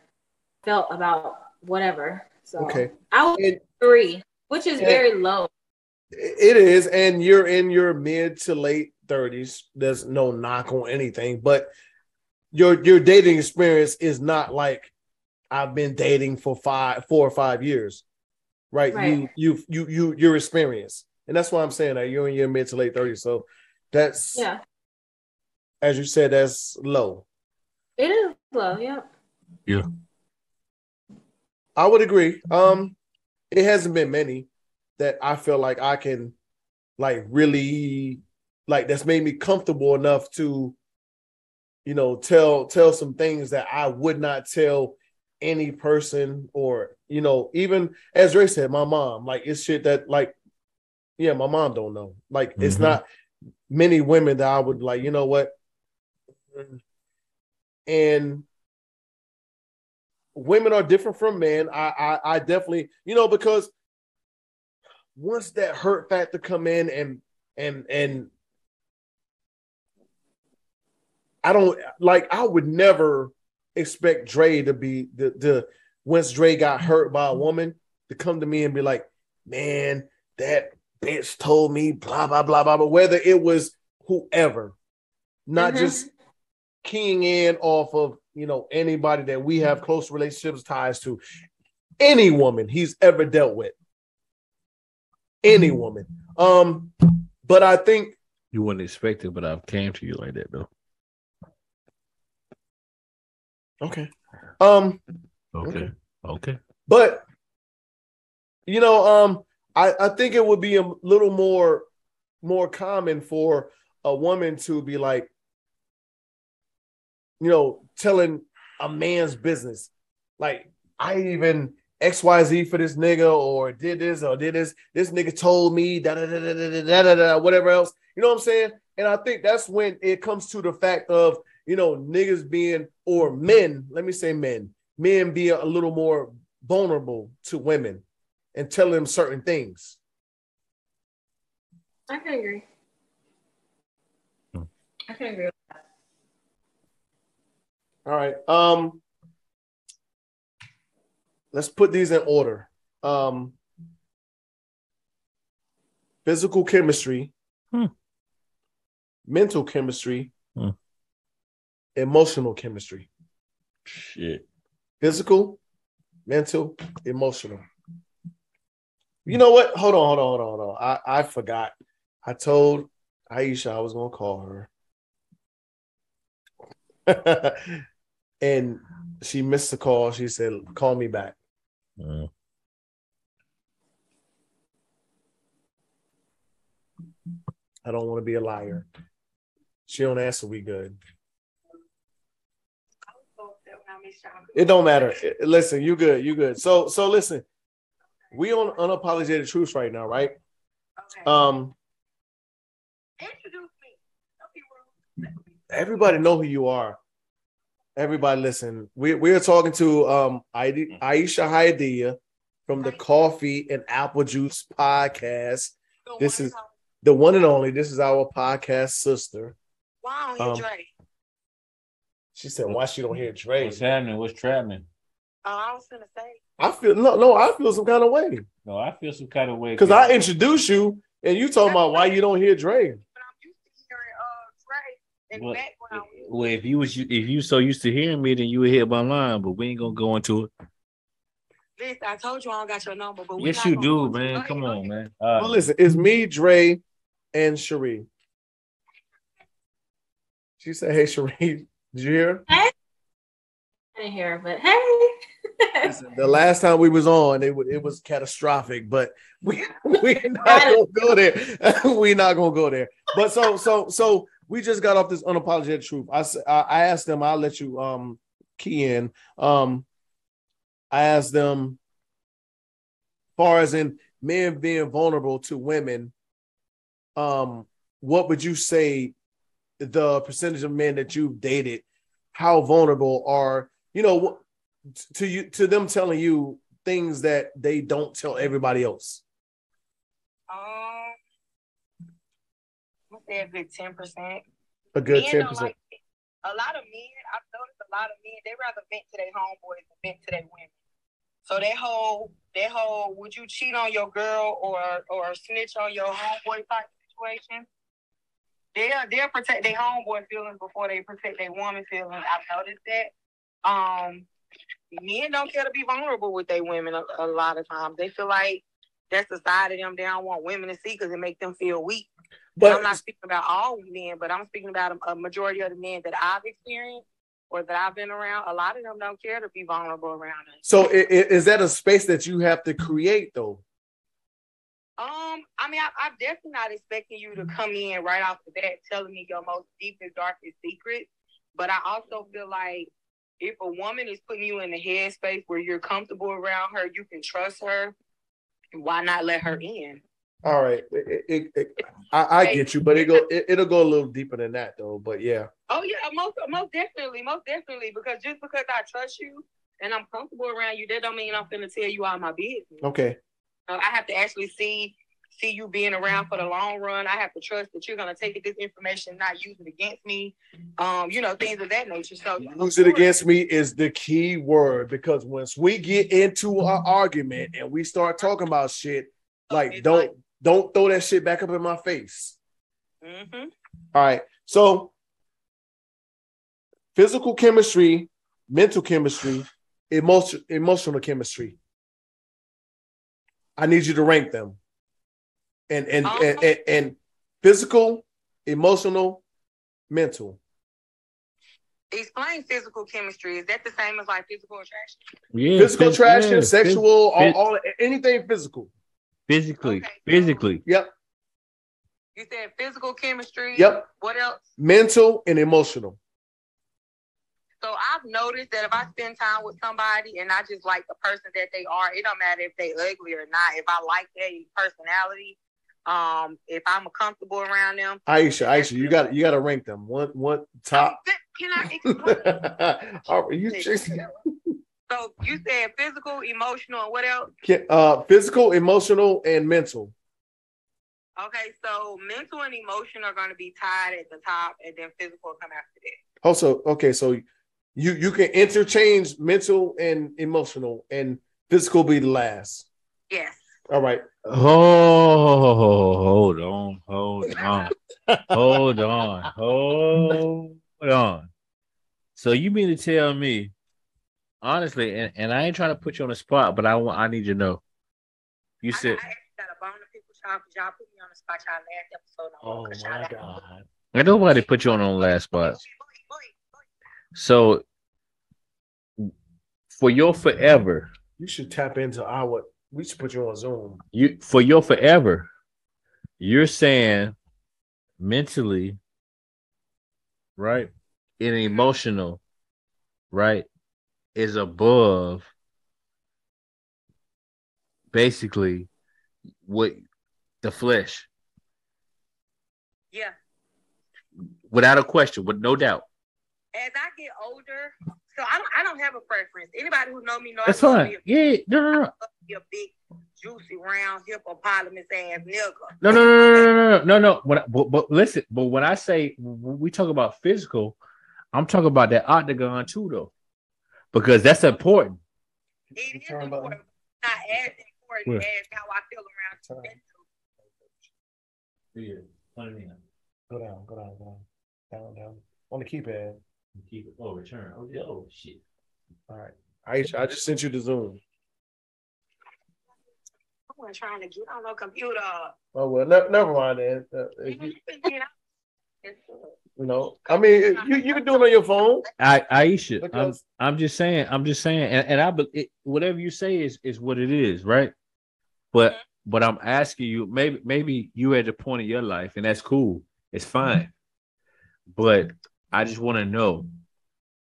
felt about whatever. So Okay. I would three, which is very low. It is, and you're in your mid to late thirties. There's no knock on anything, but your your dating experience is not like I've been dating for five, four or five years, right? Right. You you you you your experience, and that's why I'm saying that you're in your mid to late thirties. So that's Yeah, as you said, that's low. it is low. Yep. Yeah. I would agree. Um, it hasn't been many that I feel like I can like really like that's made me comfortable enough to, you know, tell tell some things that I would not tell any person or you know, even as Ray said, my mom, like it's shit that like, yeah, my mom don't know. Like it's Mhm. not many women that I would like, you know what? And women are different from men. I, I I definitely, you know, because once that hurt factor come in and and and I don't like I would never expect Dre to be the the once Dre got hurt by a woman to come to me and be like, man, that bitch told me blah blah blah blah blah. Whether it was whoever, not Mhm. just keying in off of you know anybody that we have close relationships ties to any woman he's ever dealt with any woman um but i think You wouldn't expect it, but I came to you like that though. okay um Okay. Okay. but you know um i i think it would be a little more more common for a woman to be like you know telling a man's business like i even xyz for this nigga or did this or did this this nigga told me da da da da da da da da whatever else you know what i'm saying and i think that's when it comes to the fact of you know niggas being or men let me say men men being a little more vulnerable to women and telling them certain things I can agree. Hmm. I can agree. with that. All right. Um let's put these in order. Um physical chemistry, Hmm. mental chemistry, Hmm. emotional chemistry. Shit. Physical, mental, emotional. You know what? Hold on, hold on, hold on, hold on. I, I forgot. I told Aisha I was gonna call her. [laughs] and she missed the call. She said, call me back. Mm. I don't want to be a liar. She don't answer, we good. It don't matter. Listen, you good, you good. So so listen, we on unapologetic truth right now, right? Um Introduce me. everybody know who you are. Everybody listen. We we're talking to um Aisha Haidia from the Coffee and Apple Juice podcast. This is the one and only. This is our podcast sister. Wow, Um, you Dre. She said, "Why she don't hear Dre?" What's happening? What's trapping? Oh, I was gonna say. I feel no, no. I feel some kind of way No, I feel some kind of way. because I introduced you and you talking about why you don't hear Dre. But I'm used to hearing uh Dre in Well, the background. well, if you was if you so used to hearing me, then you would hear my line. But we ain't gonna go into it. Listen, I told you I don't got your number, but we Yes, not you do, man. Come on, ahead. man. All right. Well, listen, it's me, Dre, and Cherie. She said, "Hey, Cherie, [laughs] did you hear?" her? I didn't hear, but hey. [laughs] Listen, the last time we was on, it, wa- it was catastrophic, but we [laughs] we not gonna go there. we not gonna go there. But so so so we just got off this unapologetic truth. I asked them. I'll let you um key in. Um, I asked them, far as in men being vulnerable to women. Um, what would you say the percentage of men that you've dated? How vulnerable are you know? to you to them telling you things that they don't tell everybody else. Um, I'm gonna say a good ten percent. A good ten percent. like a lot of men, I've noticed a lot of men, they rather vent to their homeboys than vent to their women. So that whole that whole would you cheat on your girl or or snitch on your homeboy type situation? They'll they'll protect their homeboy feelings before they protect their woman feelings. I've noticed that. Um men don't care to be vulnerable with their women a, a lot of times. They feel like that's the side of them they don't want women to see because it makes them feel weak. But I'm not speaking about all men, but I'm speaking about a, a majority of the men that I've experienced or that I've been around. A lot of them don't care to be vulnerable around us. so is that a space that you have to create though? Um, I mean, I, I'm definitely not expecting you to come in right off the bat telling me your most deepest, darkest secret. But I also feel like if a woman is putting you in a headspace where you're comfortable around her, you can trust her. Why not let her in? All right, it, it, it- I, I get you, but it go it, it'll go a little deeper than that though. But yeah, Oh yeah, most most definitely, most definitely. Because just because I trust you and I'm comfortable around you, that don't mean I'm gonna tell you all my business. okay, Uh, I have to actually see see you being around for the long run. I have to trust that you're gonna take this information, not use it against me. Um, you know, things of that nature. So use it against me is the key word because once we get into an argument and we start talking about shit, like don't don't throw that shit back up in my face. hmm All right, so physical chemistry, mental chemistry, emotion, emotional chemistry. I need you to rank them. And and Oh. and, and, and physical, emotional, mental. Explain physical chemistry. Is that the same as like physical attraction? Yeah, physical attraction, yeah, sexual, phys- all, all anything physical. Physically, Okay. physically. Yep, You said physical chemistry. Yep. What else? mental and emotional. So I've noticed that if I spend time with somebody and I just like the person that they are, it don't matter if they ugly or not. If I like their personality, um, if I'm comfortable around them. Aisha, Aisha, you got you got to rank them one one top. Can I [laughs] explain? All right, you just- so you said physical, emotional, and what else? uh, physical, emotional, and mental. Okay, so mental and emotion are going to be tied at the top, and then physical come after that. Also, okay, so you you can interchange mental and emotional, and physical be the last. Yes. All right. Oh, hold on, hold on, hold on, hold on. So you mean to tell me, honestly, and, and I ain't trying to put you on the spot, but I want I need you to know. You I, said, I actually got a bone to pick with y'all because y'all put me on the spot y'all last episode. Oh my y'all got- god. and nobody put you on on the last spot. So for your forever, You should tap into our. We should put you on Zoom. you for your forever, you're saying mentally, right, and emotional, right, is above basically what the flesh, Yeah. without a question, with no doubt. As I get older, so I don't, I don't have a preference. Anybody who know me know That's I love fine. me a, Yeah, no, no, no, be a big, juicy, round, hippopotamus ass nigga. no, no, no, no, no, no, no, no. When, I- but, but listen, but when I say when we talk about physical, I'm talking about that octagon too, though, because that's important. It is important, not as important Where? as how I feel around Turn. you. Go down. Go down. Go down. Down. Down. On the keypad. Keep it. Oh, return. Oh, yeah. Oh, shit. All right. Aisha, I just sent you the Zoom. I wasn't trying to get on no computer. Oh well, ne- never mind. Then. Uh, you, you know, I mean, you, you can do it on your phone. I, Aisha, I'm, I'm just saying, I'm just saying, and, and I, be- it, whatever you say is is what it is, right? But Mhm. but I'm asking you, maybe maybe you at the point of your life, and that's cool, it's fine. But I just want to know.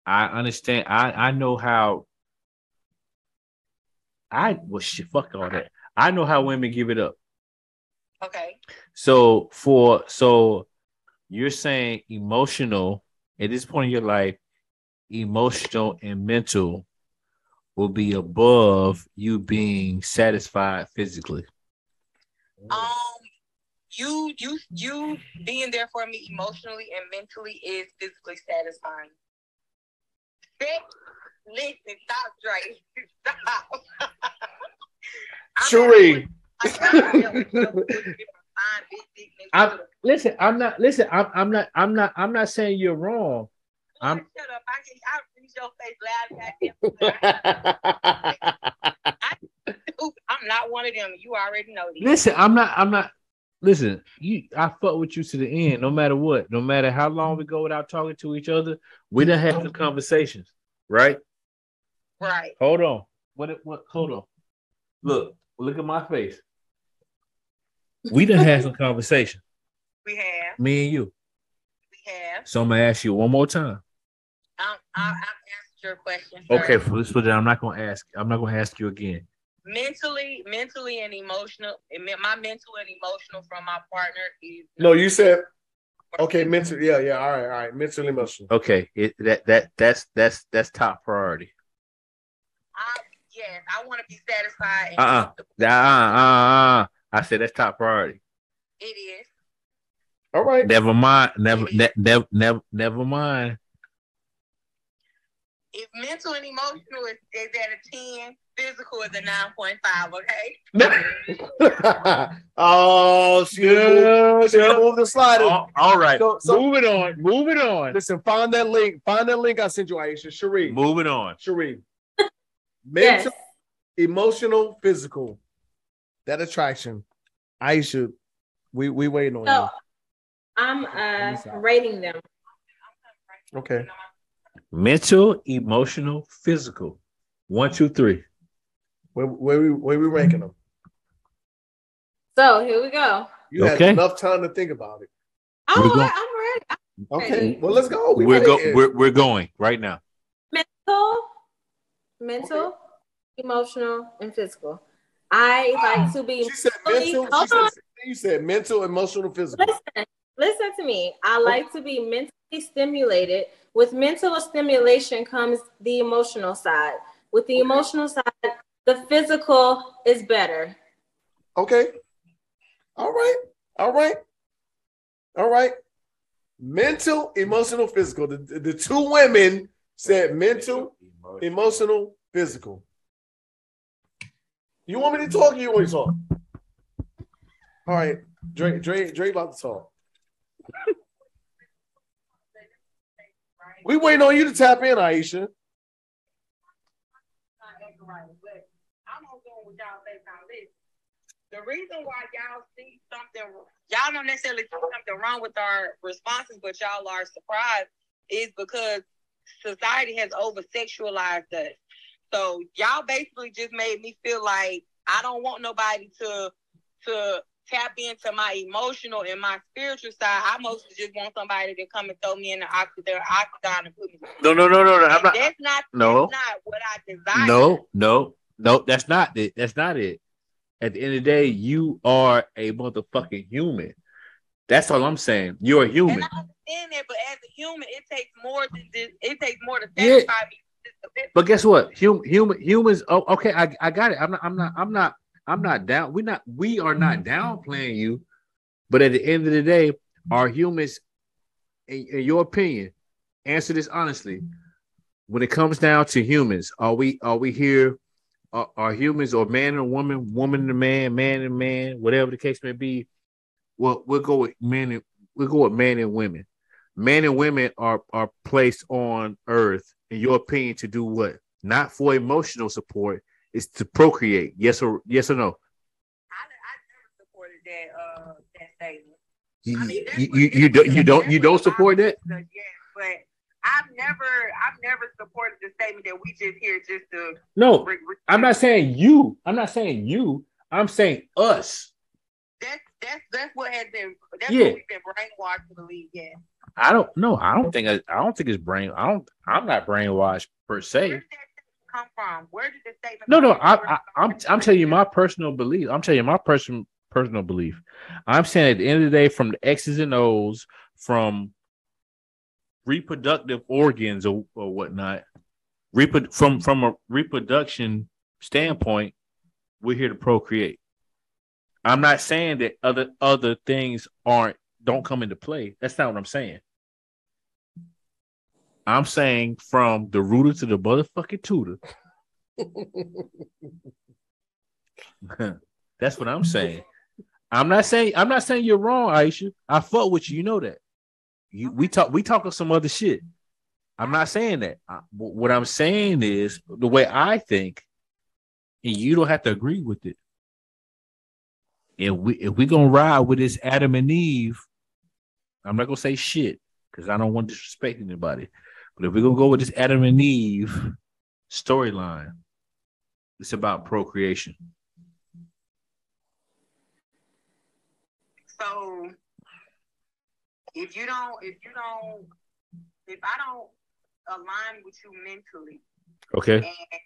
I understand. I I know how. I well shit. Fuck all that. I know how women give it up. Okay. So for so you're saying emotional at this point in your life, emotional and mental will be above you being satisfied physically. Um, you you you being there for me emotionally and mentally is physically satisfying. Sex, listen, stop, Dre. [laughs] Stop. [laughs] I'm Cherie. [laughs] I'm not dealing with no bullshit from fine, big, big niggas. I'm listen. I'm not listen. I'm I'm not I'm not I'm not saying you're wrong. I'm- shut up. I can I read your face loud. goddamn. [laughs] I'm not one of them. You already know this. listen. I'm not I'm not. Listen, you. I fuck with you to the end, no matter what. No matter how long we go without talking to each other, we done had some conversations, right? Right. Hold on. What? What? Hold on. Look. Look at my face. We done had some conversation, [laughs] We have. me and you. We have. So I'm gonna ask you one more time. Um, I, I've answered your question. sir. Okay, for this, but I'm not gonna ask. I'm not gonna ask you again. Mentally, mentally and emotional. My mental and emotional from my partner is No, you said okay, mental. Yeah, yeah. All right, all right. Mental, emotional. Okay, it, that that that's that's that's top priority. I, yes, I want to be satisfied. And Uh-uh. comfortable. Uh, uh, uh, I said that's top priority. It is. All right. Never mind. Never, ne- never, never, never mind. If mental and emotional is, is at a 10, physical is a 9.5, okay? [laughs] oh, she moved, she moved the slider. All- all right. So- so- moving on. Moving on. Listen, find that link. Find that link I sent you, Aisha. Cherie. Moving on. Cherie. Yes. Mental, emotional, physical. That attraction. Aisha, we we waiting on So I'm uh rating them. Okay. Mental, emotional, physical. One, two, three. Where where we where we ranking them? So here we go. You had enough time to think about it. Oh, We're going- I'm ready. Okay. Well, let's go. We We're go. ready. We're, we're going right now. mental, mental, emotional, and physical. I like to be She said mentally- mental. She hold said, you said mental, emotional, physical. Listen, listen to me. I like to be mentally stimulated. With mental stimulation comes the emotional side. With the emotional side, the physical is better. Okay. All right. All right. All right. Mental, emotional, physical. The, the two women said mental, emotional, physical. You want me to talk or you want to talk? All right. Dre, Dre, Dre about to talk. We waiting on you to tap in, Aisha. The reason why y'all see something, y'all don't necessarily see something wrong with our responses, but y'all are surprised, is because society has over sexualized us. So y'all basically just made me feel like I don't want nobody to to tap into my emotional and my spiritual side. I mostly just want somebody to come and throw me in the octagon, octagon and put me. No, no, no, no, no. I'm not. that's not No. that's not what I desire. No, no, no. That's not it. That's not it. At the end of the day, you are a motherfucking human. That's all I'm saying. You're a human. And I understand that, but as a human, it takes more than this. It takes more to Yeah. satisfy me. Just a bit. But guess what? Hum, human humans. Oh, okay. I, I got it. I'm not. I'm not. I'm not. I'm not down. We're not. We are not mm-hmm. downplaying you. But at the end of the day, are humans, in, in your opinion, answer this honestly. When it comes down to humans, are we are we here? Are, are humans or man and woman, woman and man, man and man, whatever the case may be? Well, we'll go with men and we'll go with man and women. Men and women are are placed on earth, in your opinion, to do what? Not for emotional support, it's to procreate. Yes or yes or no? I, I never supported that uh that statement. You, I mean, you, you, you don't you don't you don't support that? Yes, but I've never I've never supported the statement that we just here just to. No, re- re- I'm not saying you. I'm not saying you. I'm saying us. That's that's that's what has been. That's Yeah. what we've been brainwashed to believe. Yeah. I don't know. I don't think I, I don't think it's brain. I don't. I'm not brainwashed per Where se. did that come from? Where did the statement? No, no. I, I, I'm I'm telling you my personal belief. I'm telling you my person personal belief. I'm saying at the end of the day, from the X's and O's, from reproductive organs or, or whatnot, reprodu- from from a reproduction standpoint, we're here to procreate. I'm not saying that other other things aren't don't come into play. That's not what I'm saying. I'm saying from the rooter to the motherfucking tutor. [laughs] [laughs] That's what I'm saying. I'm not saying I'm not saying you're wrong, Aisha. I fuck with you. You know that. You we talk we talk of some other shit. I'm not saying that. I, what I'm saying is the way I think, and you don't have to agree with it. If we if we gonna ride with this Adam and Eve, I'm not gonna say shit because I don't want to disrespect anybody. But if we're gonna go with this Adam and Eve storyline, it's about procreation. So if you don't, if you don't, if I don't align with you mentally Okay. and,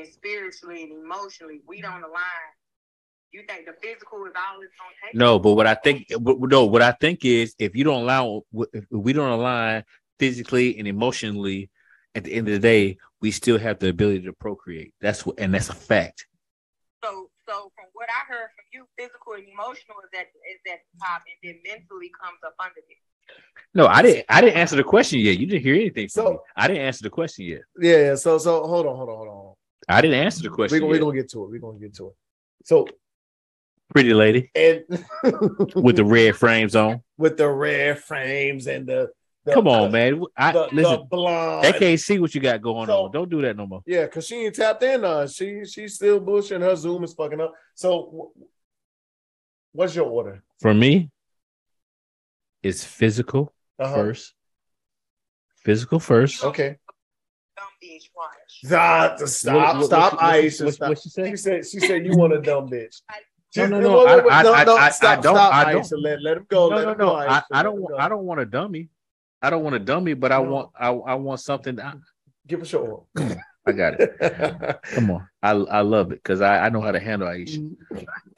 and spiritually and emotionally, we don't align. You think the physical is all it's gonna take? No, but what I think, no, what I think is if you don't allow, if we don't align physically and emotionally, at the end of the day, we still have the ability to procreate. That's what, and that's a fact. So, so from what I heard from you, physical and emotional is at is at the top, and then mentally comes up under it. No, I didn't. I didn't answer the question yet. You didn't hear anything from So- me. I didn't answer the question yet. Yeah, yeah. So so hold on, hold on, hold on. I didn't answer the We're question. we yet. gonna get to it. We're gonna get to it. So Pretty lady and [laughs] with the red frames on. with the red frames and the, the Come on, man. I the, listen. the blonde. They can't see what you got going So- on. Don't do that no more. Yeah, because she ain't tapped in. Uh, she she's still bullshitting. Her Zoom is fucking up. So, what's your order? For me, it's physical Uh-huh. first. Physical first. Okay. Dumb bitch, watch. Stop, stop, What- what- stop, what- what- Aisha. what- stop. what she say? She said, she said, you want a dumb bitch. [laughs] No, no, no, wait, I- wait, wait, I- no, I- no, I- I don't- stop, I don't. Let, let him go. No, let no, no. go, I, I don't want. I don't want a dummy. I don't want a dummy, but I No. want. I, I want something. I, [laughs] Give us your [laughs] I got it. [laughs] Come on. I I love it because I, I know how to handle Aisha.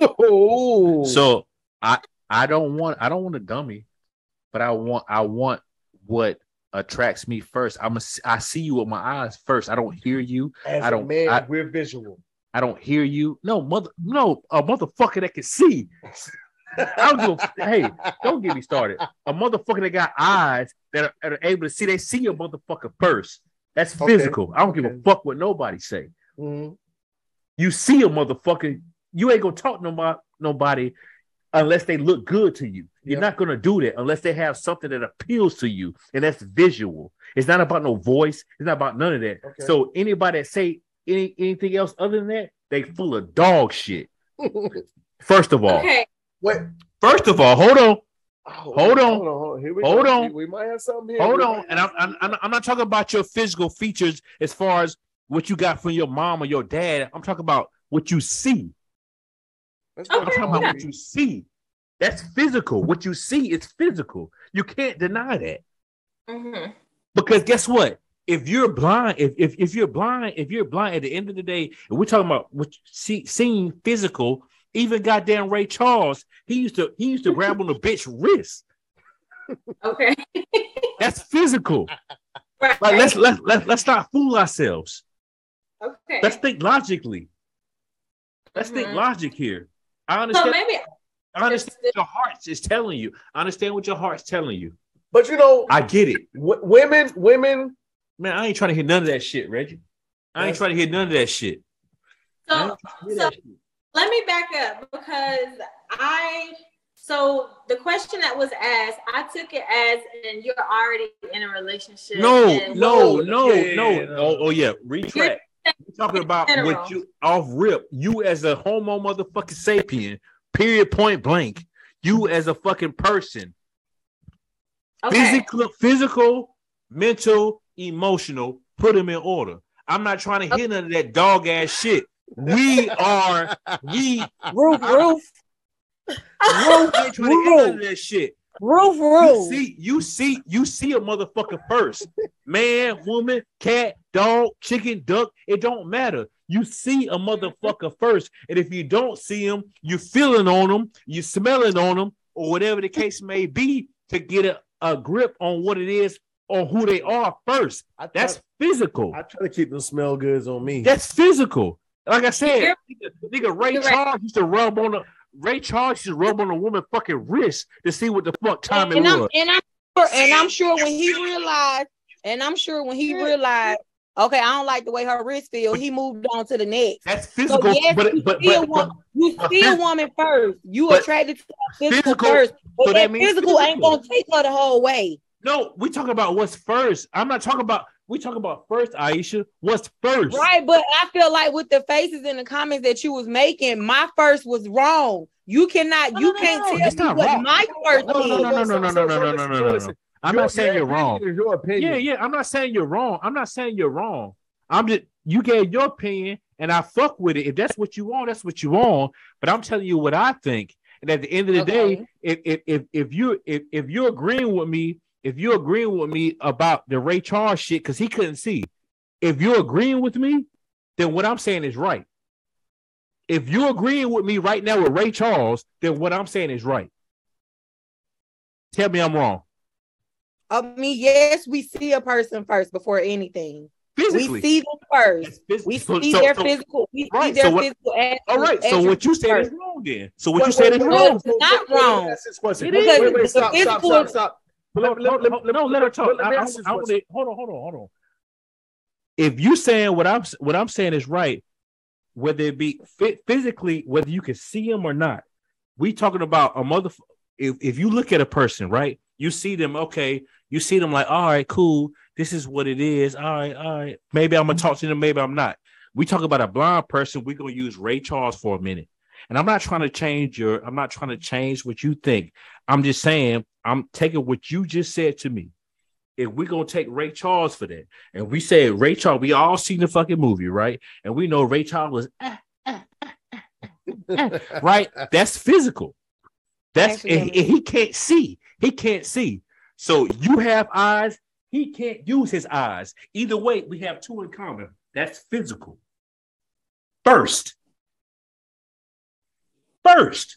oh, So I I don't want I don't want a dummy, but I want I want what attracts me first. I'm a, I see you with my eyes first. I don't hear you. as I a don't- man, I- we're visual. I don't hear you. No mother. No a motherfucker that can see. I don't give a, hey, don't get me started. A motherfucker that got eyes that are, that are able to see, they see a motherfucker first. That's Okay. physical. I don't give a fuck what nobody say. Mhm. You see a motherfucker, you ain't gonna talk no nobody unless they look good to you. You're Yep. not gonna do that unless they have something that appeals to you, and that's visual. It's not about no voice. It's not about none of that. Okay. So anybody that say any anything else other than that, they full of dog shit. First of all, Okay. Wait. first of all, hold on. Oh, Hold on. Hold on. Hold on. Here we Hold go. on. We, we might have something here. Hold We on, and I'm, I'm I'm I'm not talking about your physical features as far as what you got from your mom or your dad. I'm talking about what you see. Let's Okay. I'm talking about Okay. what you see. That's physical. What you see is physical. You can't deny that Mhm. because guess what? If you're blind, if, if if you're blind, if you're blind at the end of the day, and we're talking about what see, seeing physical. Even goddamn Ray Charles, he used to he used to grab on the bitch wrist. Okay. [laughs] That's physical. Right. Like let's let's let's let's not fool ourselves. okay. Let's think logically. Let's think Mhm. logic here. I so understand. maybe I understand what your heart is telling you. I understand what your heart's telling you. But you know, I get it, w- women, women. Man. I ain't trying to hear none of that shit, Reggie. I ain't Yes. trying to hear none of that shit. So. ain't trying to hear so- that shit. let me back up because I so the question that was asked, I took it as and you're already in a relationship. No, and- no, Whoa, no, oh, yeah, no. no. Oh, oh yeah, retract. We're talking about General. what you off rip. You as a homo motherfucking sapien, period, point blank. You as a fucking person, Okay. physical, physical, mental, emotional. Put them in order. I'm not trying to hear none of that dog ass shit. We are we. Roof, roof, Roof, trying to hear none of that shit. roof, roof. You see, you see, you see a motherfucker first. Man, woman, cat, dog, chicken, duck, it don't matter. You see a motherfucker first. And if you don't see him, you feeling on him, you smelling on him, or whatever the case may be, to get a, a grip on what it is or who they are first. Try, That's physical. I try to keep them smell goods on me. That's physical. Like I said, You're- nigga, nigga Ray you're right. Charles used to rub on the Ray Charles should rub on a woman fucking wrist to see what the fuck time and it I'm was. and I'm sure, and I'm sure when he realized, and I'm sure when he realized, okay, I don't like the way her wrist feel, he moved on to the next. That's So physical, yes, but you but see a but, woman, but you but see a woman first. You attracted to her physical, physical- first, but so that, that means physical, ain't gonna take her the whole way. No, we talking about what's first. I'm not talking about. We talking about first, Aisha. What's first? Right, but I feel like with the faces in the comments that you was making, my first was wrong. You cannot, No, you no, no, can't no, tell me not what wrong. my first No, no, no, no, no, no, no, no, no, no, no, no, no. I'm not saying you're wrong. Your opinion. Yeah, yeah. I'm not saying you're wrong. I'm not saying you're wrong. I'm just you gave your opinion and I fuck with it. If that's what you want, that's what you want. But I'm telling you what I think. And at the end of the day, Okay. if if if, if you if, if you're agreeing with me, if you're agreeing with me about the Ray Charles shit, because he couldn't see, if you're agreeing with me, then what I'm saying is right. If you're agreeing with me right now with Ray Charles, then what I'm saying is right. Tell me I'm wrong. I mean, yes, we see a person first before anything. Physically. We see them first. We so- see so- their so- physical. We right, see their so what- physical. Attributes, All right. So what you said is wrong then. So what you said is wait, wrong. It's not wrong. Ask this question. It Wait, is. wait, wait, The stop, stop, physical- stop, stop. No, Let- no, let- no, let- no, let her talk. I- I- hold on, hold on, hold on. If you saying what I'm what I'm saying is right, whether it be fit physically, whether you can see them or not, we talking about a mother. If if you look at a person, right, you see them. Okay, you see them like, all right, cool. This is what it is. All right, all right. Maybe I'm gonna talk to them. Maybe I'm not. We talk about a blind person. We're gonna use Ray Charles for a minute. And I'm not trying to change your. I'm not trying to change what you think. I'm just saying. I'm taking what you just said to me. If we're gonna take Ray Charles for that, and we say Ray Charles, we all seen the fucking movie, right? And we know Ray Charles was ah, ah, ah, right. [laughs] That's physical. That's and, and he can't see. He can't see. So you have eyes. He can't use his eyes. Either way, we have two in common. That's physical. First. First.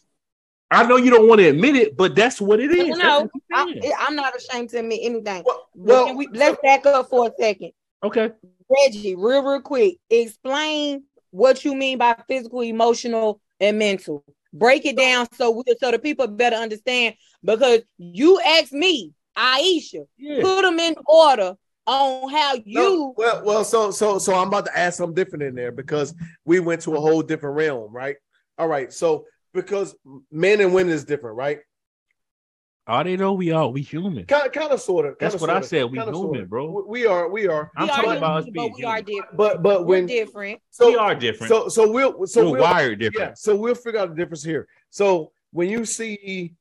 I know you don't want to admit it, but that's what it is. No, I'm I, saying. I'm not ashamed to admit anything. Well, But well, we, let's back up for a second. okay. Reggie, real, real quick, explain what you mean by physical, emotional, and mental. Break it down so we, so the people better understand. Because you asked me, Aisha, Yeah. put them in order on how No, you. well, well, so so so I'm about to add something different in there because we went to a whole different realm, right? All right, so because men and women is different, right? All they know we are we human. Kind, kind of, sort of. That's what I said, we human, bro. We are, we are. I'm we talking are about us being but we are different. But but We're when different. we are different. so so we'll so We're we'll, wired different. yeah, so we'll figure out the difference here. So when you see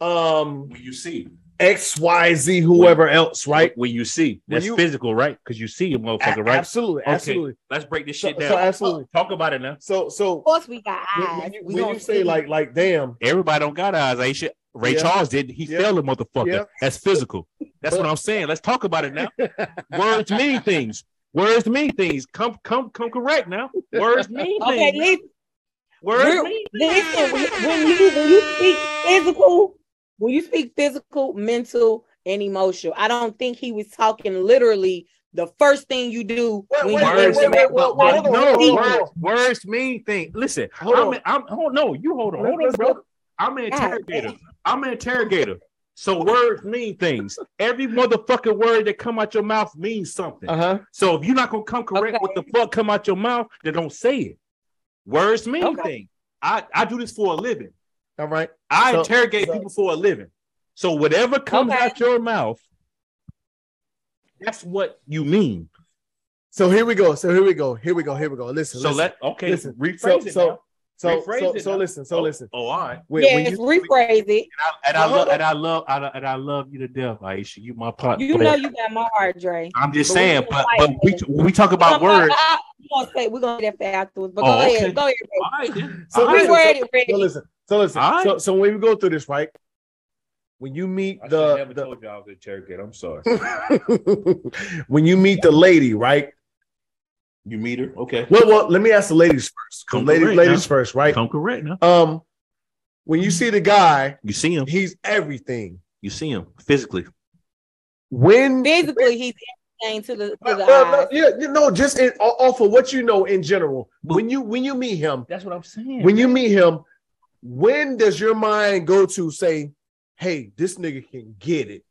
um When you see, X Y Z whoever else, right? When you see, When that's you- physical, right? Because you see a motherfucker, A- right? Absolutely, Okay. absolutely. Let's break this shit so down. absolutely. Talk about it now. So so Of course, we got when, eyes. when you, We when you say see. like like damn, Everybody don't got eyes, Aisha. Ray Yeah. Charles did. He Yeah. failed a motherfucker. Yeah. That's physical. That's But- what I'm saying. Let's talk about it now. [laughs] Words mean things. Words mean things. Come, come, come correct now. Words mean okay, things. listen. Words We're- mean Listen, when when you when you speak physical, when you speak physical, mental, and emotional, I don't think he was talking literally. The first thing you do Wait, when wait, you wait, Words, wait, wait, that- wait, wait, hold on, no, words, words mean things. Listen, Hold I'm, on. I'm, oh no, you hold on, hold on, bro. I'm an interrogator. I'm an interrogator. So words mean things. Every motherfucking word that come out your mouth means something. Uh-huh. So if you're not gonna come correct Okay. what the fuck come out your mouth, then don't say it. Words mean Okay. things. I, I do this for a living. All right. I So- interrogate so- people for a living. So whatever comes Okay. out your mouth, that's what you mean. So here we go. So here we go. Here we go. Here we go. Listen. So listen. let okay listen. rephrase so it. so now. so Rephrase so, it so now. listen. So oh, listen. Oh, all right. When, when yes, you rephrase it. And I Now, hold love and I love and I, and I love you to death, Aisha. You my part. You know you got my heart, Dre. I'm just But saying, but but we we talk about We're gonna- words. I- We're gonna say we're gonna get that afterwards. But Oh, go okay. ahead, go ahead. All right, then. So All right. listen, Reword it, Reggie. so listen. So listen. All right. So so when we go through this, right? When you meet I the, never the told you I was a interrogator. I'm sorry. [laughs] when you meet the lady, right? You meet her, okay? Well, well, let me ask the ladies first. Come ladies, correct ladies now. first, right? Come correct now. Um, when you see the guy, You see him. he's everything. You see him physically. When Physically, he's everything to the to the well, no, eyes. yeah, you know, just in, o- off of what you know in general. When you when you meet him, That's what I'm saying. when you meet him, when does your mind go to say, "Hey, this nigga can get it"?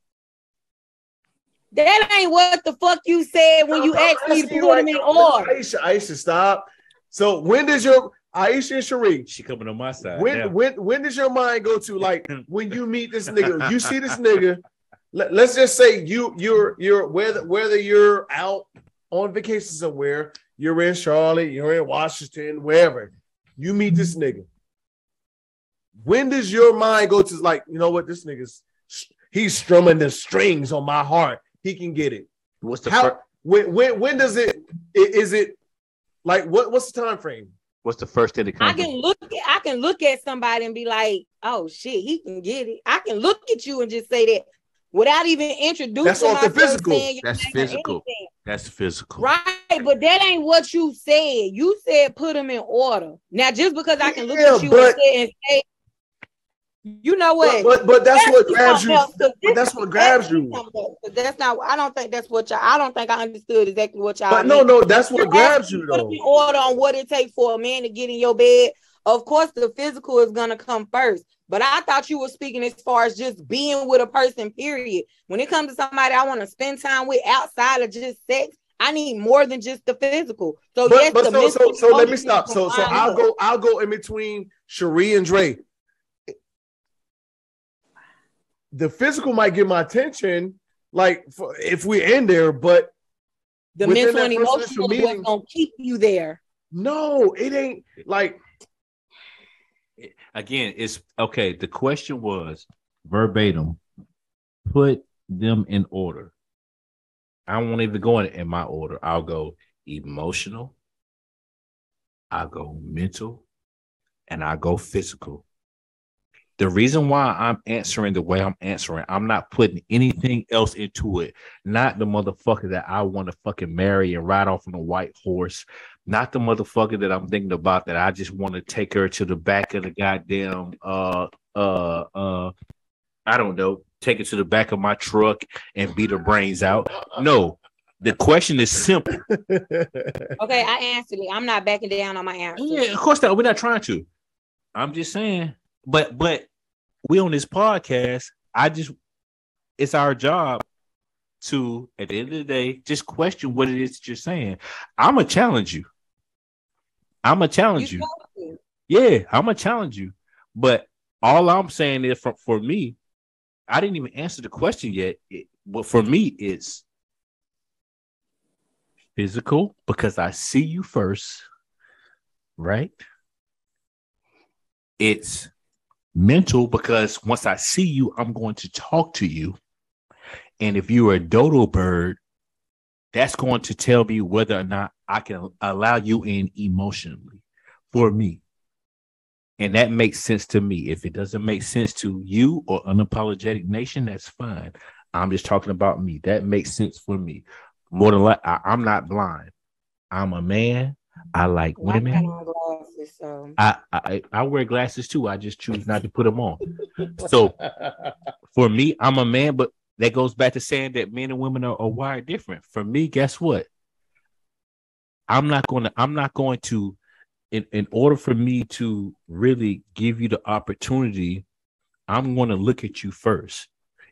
That ain't what the fuck you said when you I'm asked me to asking you put right them in now. order. Aisha, Aisha, stop. So when does your Aisha and Cherie, She coming on my side. when now. when when does your mind go to like [laughs] when you meet this nigga, you [laughs] see this nigga, let, us just say you you're you're whether whether you're out on vacation somewhere, you're in Charlotte, you're in Washington, wherever, you meet this nigga. When does your mind go to like, you know what, this nigga's he's strumming the strings on my heart. He can get it. What's the How fir- when when when does it is it like what what's the time frame? what's the first thing that I comes? can look at I can look at somebody and be like, oh shit, he can get it. I can look at you and just say that without even introducing That's off the myself, physical. That's physical. That's physical. Right, but that ain't what you said. You said put them in order. Now, just because I can look Yeah, at you but- and, say, and say, you know what? but but that's what grabs you. else, But that's what grabs you. something else, 'cause That's not. I don't think that's what y'all. I don't think I understood exactly what y'all. But no, no, that's what You grabs you though. in order on what it takes for a man to get in your bed. Of course, the physical is gonna come first. But I thought you were speaking as far as just being with a person. Period. When it comes to somebody I want to spend time with outside of just sex, I need more than just the physical. So But yes, but the so so so let me stop. So so I'll up. go I'll go in between Cherie and Dre. The physical might get my attention, like for, if we're in there, but The mental and that first initial emotional is meeting- what's gonna keep you there. no, it ain't like Again, it's okay. The question was verbatim. Put them in order. I won't even go in, in my order. I'll go emotional. I'll go mental, and I go physical. The reason why I'm answering the way I'm answering, I'm not putting anything else into it. Not the motherfucker that I want to fucking marry and ride off on a white horse. Not the motherfucker that I'm thinking about that I just want to take her to the back of the goddamn uh uh uh I don't know, take it to the back of my truck and beat her brains out. No, the question is simple. [laughs] Okay, I answered it. I'm not backing down on my answer. Yeah, of course not. We're not trying to. I'm just saying. But but we on this podcast. I just it's our job to at the end of the day just question what it is that you're saying. I'm gonna challenge you. I'm gonna challenge you. to. Yeah, I'm gonna challenge you. But all I'm saying is for, for me, I didn't even answer the question yet. It, but for me, it's physical because I see you first, right? It's mental because once I see you, I'm going to talk to you. And if you're a dodo bird, that's going to tell me whether or not I can allow you in emotionally for me. And that makes sense to me. If it doesn't make sense to you or unapologetic nation, that's fine. I'm just talking about me. That makes sense for me. More than like I'm not blind. I'm a man. I like Well, women. on glasses, so I, I I wear glasses too. I just choose not to put them on. [laughs] So for me, I'm a man, but that goes back to saying that men and women are, are wired different. For me, guess what? I'm not going to. I'm not going to. In in order for me to really give you the opportunity, I'm going to look at you first.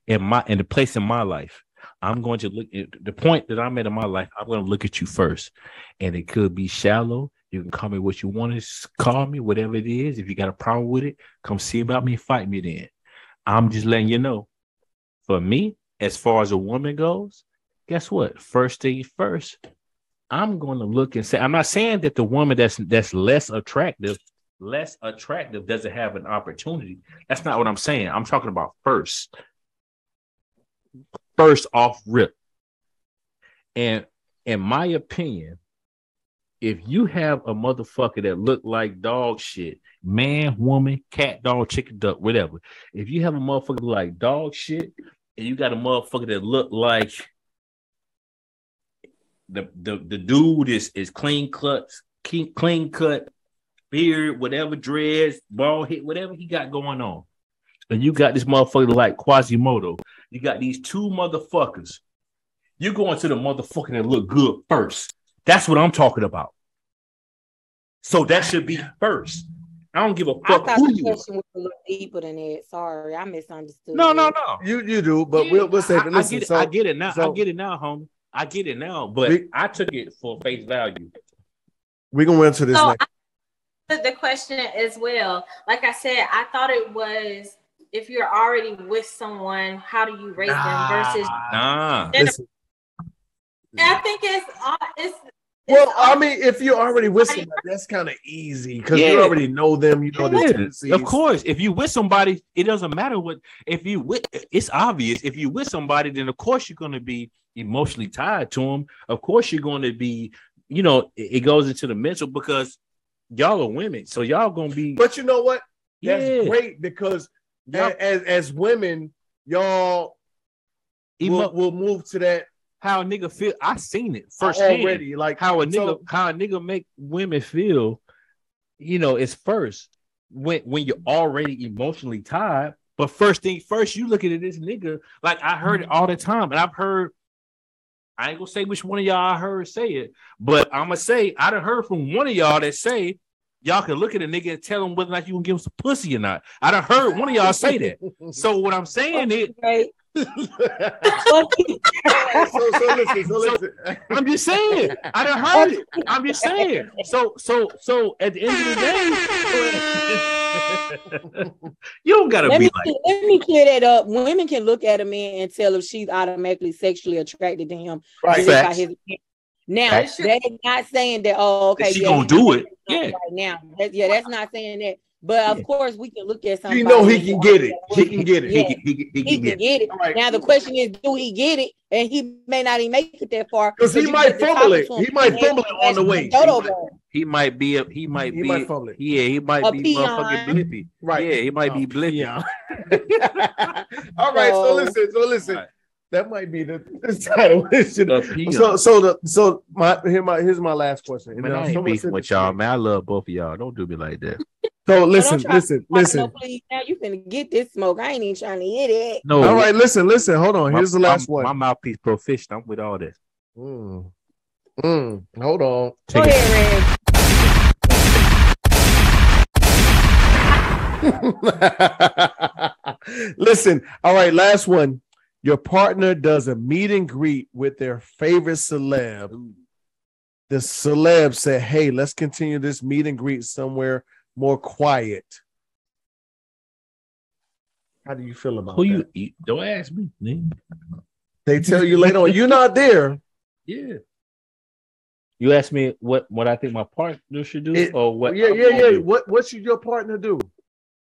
In my in the place in my life, I'm going to look at the point that I'm at in my life. I'm going to look at you first, and it could be shallow. You can call me what you want to call me, whatever it is. If you got a problem with it, come see about me fight me then. I'm just letting you know. For me, as far as a woman goes, guess what? First thing first, I'm going to look and say, I'm not saying that the woman that's that's less attractive, less attractive doesn't have an opportunity. That's not what I'm saying. I'm talking about first. First off rip. And in my opinion, if you have a motherfucker that look like dog shit, man, woman, cat, dog, chicken, duck, whatever. If you have a motherfucker like dog shit, and you got a motherfucker that look like the the, the dude is is clean cut, clean, clean cut, beard, whatever dreads, bald hit, whatever he got going on. And you got this motherfucker like Quasimodo. You got these two motherfuckers. You going to the motherfucker that look good first. That's what I'm talking about. So that should be first. I don't give a fuck I thought who the you are. question was a little deeper than that. Sorry, I misunderstood. No, no, no. You you do, but Yeah, we'll we'll say. I, But I get it. so I get it now. I so- get it now, homie. I get it now. But We- I took it for face value. we're gonna into this So next. I, the question as well. Like I said, I thought it was if you're already with someone, how do you rate them versus? Nah. I think it's uh, it's. well, it's I mean, if you're already with somebody, that's kind of easy because you already know them. You know their Yeah, tendencies. of course, if you with somebody, it doesn't matter what. If you with, it's obvious. If you with somebody, then of course you're going to be emotionally tied to them. Of course you're going to be. You know, it, it goes into the mental because y'all are women, so y'all gonna be. But you know what? That's yeah, great because y'all, as as women, y'all will, will move to that how a nigga feel. I seen it firsthand. already. Like how a nigga so- how a nigga make women feel, you know, it's first when when you're already emotionally tied. But first thing first, you looking at this nigga like I heard it all the time, and I've heard. I ain't gonna say which one of y'all I heard say it, but I'm gonna say I done heard from one of y'all that say y'all can look at a nigga and tell him whether or not you can give him some pussy or not. I done heard one of y'all say that. So what I'm saying is, Okay. [laughs] so, so listen, so listen. I'm just saying. I done heard it. I'm just saying. So so so at the end of the day, [laughs] you don't gotta Let be me like let me clear that up. Women can look at a man and tell if she's automatically sexually attracted to him. Right. just by his appearance. Now Facts. that is not saying that. Oh, okay. she yeah, gonna do it. Yeah. Right now, That- yeah, that's not saying that. But of Yeah. course, we can look at somebody. You know he can get it. "Oh, He can get it. He, can- he, can- he, He can can get get it. All right. Now the question is, do he get it? And he may not even make it that far Because he you might fumble it. He might fumble it on the way. He might- he might be a he might He be might fumble it. yeah he might A be peon. motherfucking blippy Right. yeah he might be Oh, blippy Yeah. [laughs] [laughs] All right. So So- listen. So listen. Right. That might be the, [laughs] the title. A peon. so so the so my here my here's my last question. And man, I ain't someone beefing with y'all, man. I love both of y'all. Don't do me like that. So listen, don't listen, listen. go, please. Now you finna get this smoke. I ain't even trying to hit it. No, All right, listen, listen. Hold on. my- Here's the my- last one. My mouthpiece proficient. I'm with all this. Mm. Mm. Hold on. Go Take it. ahead, [laughs] Reg. Listen, all right, last one. Your partner does a meet and greet with their favorite celeb. The celeb said, Hey, let's continue this meet and greet somewhere more quiet. How do you feel about Who that? you, you don't ask me, nigga. They tell you later on, you're not there. Yeah. You ask me what what I think my partner should do, It- or what? yeah, I'm yeah, yeah. do. What what should your partner do?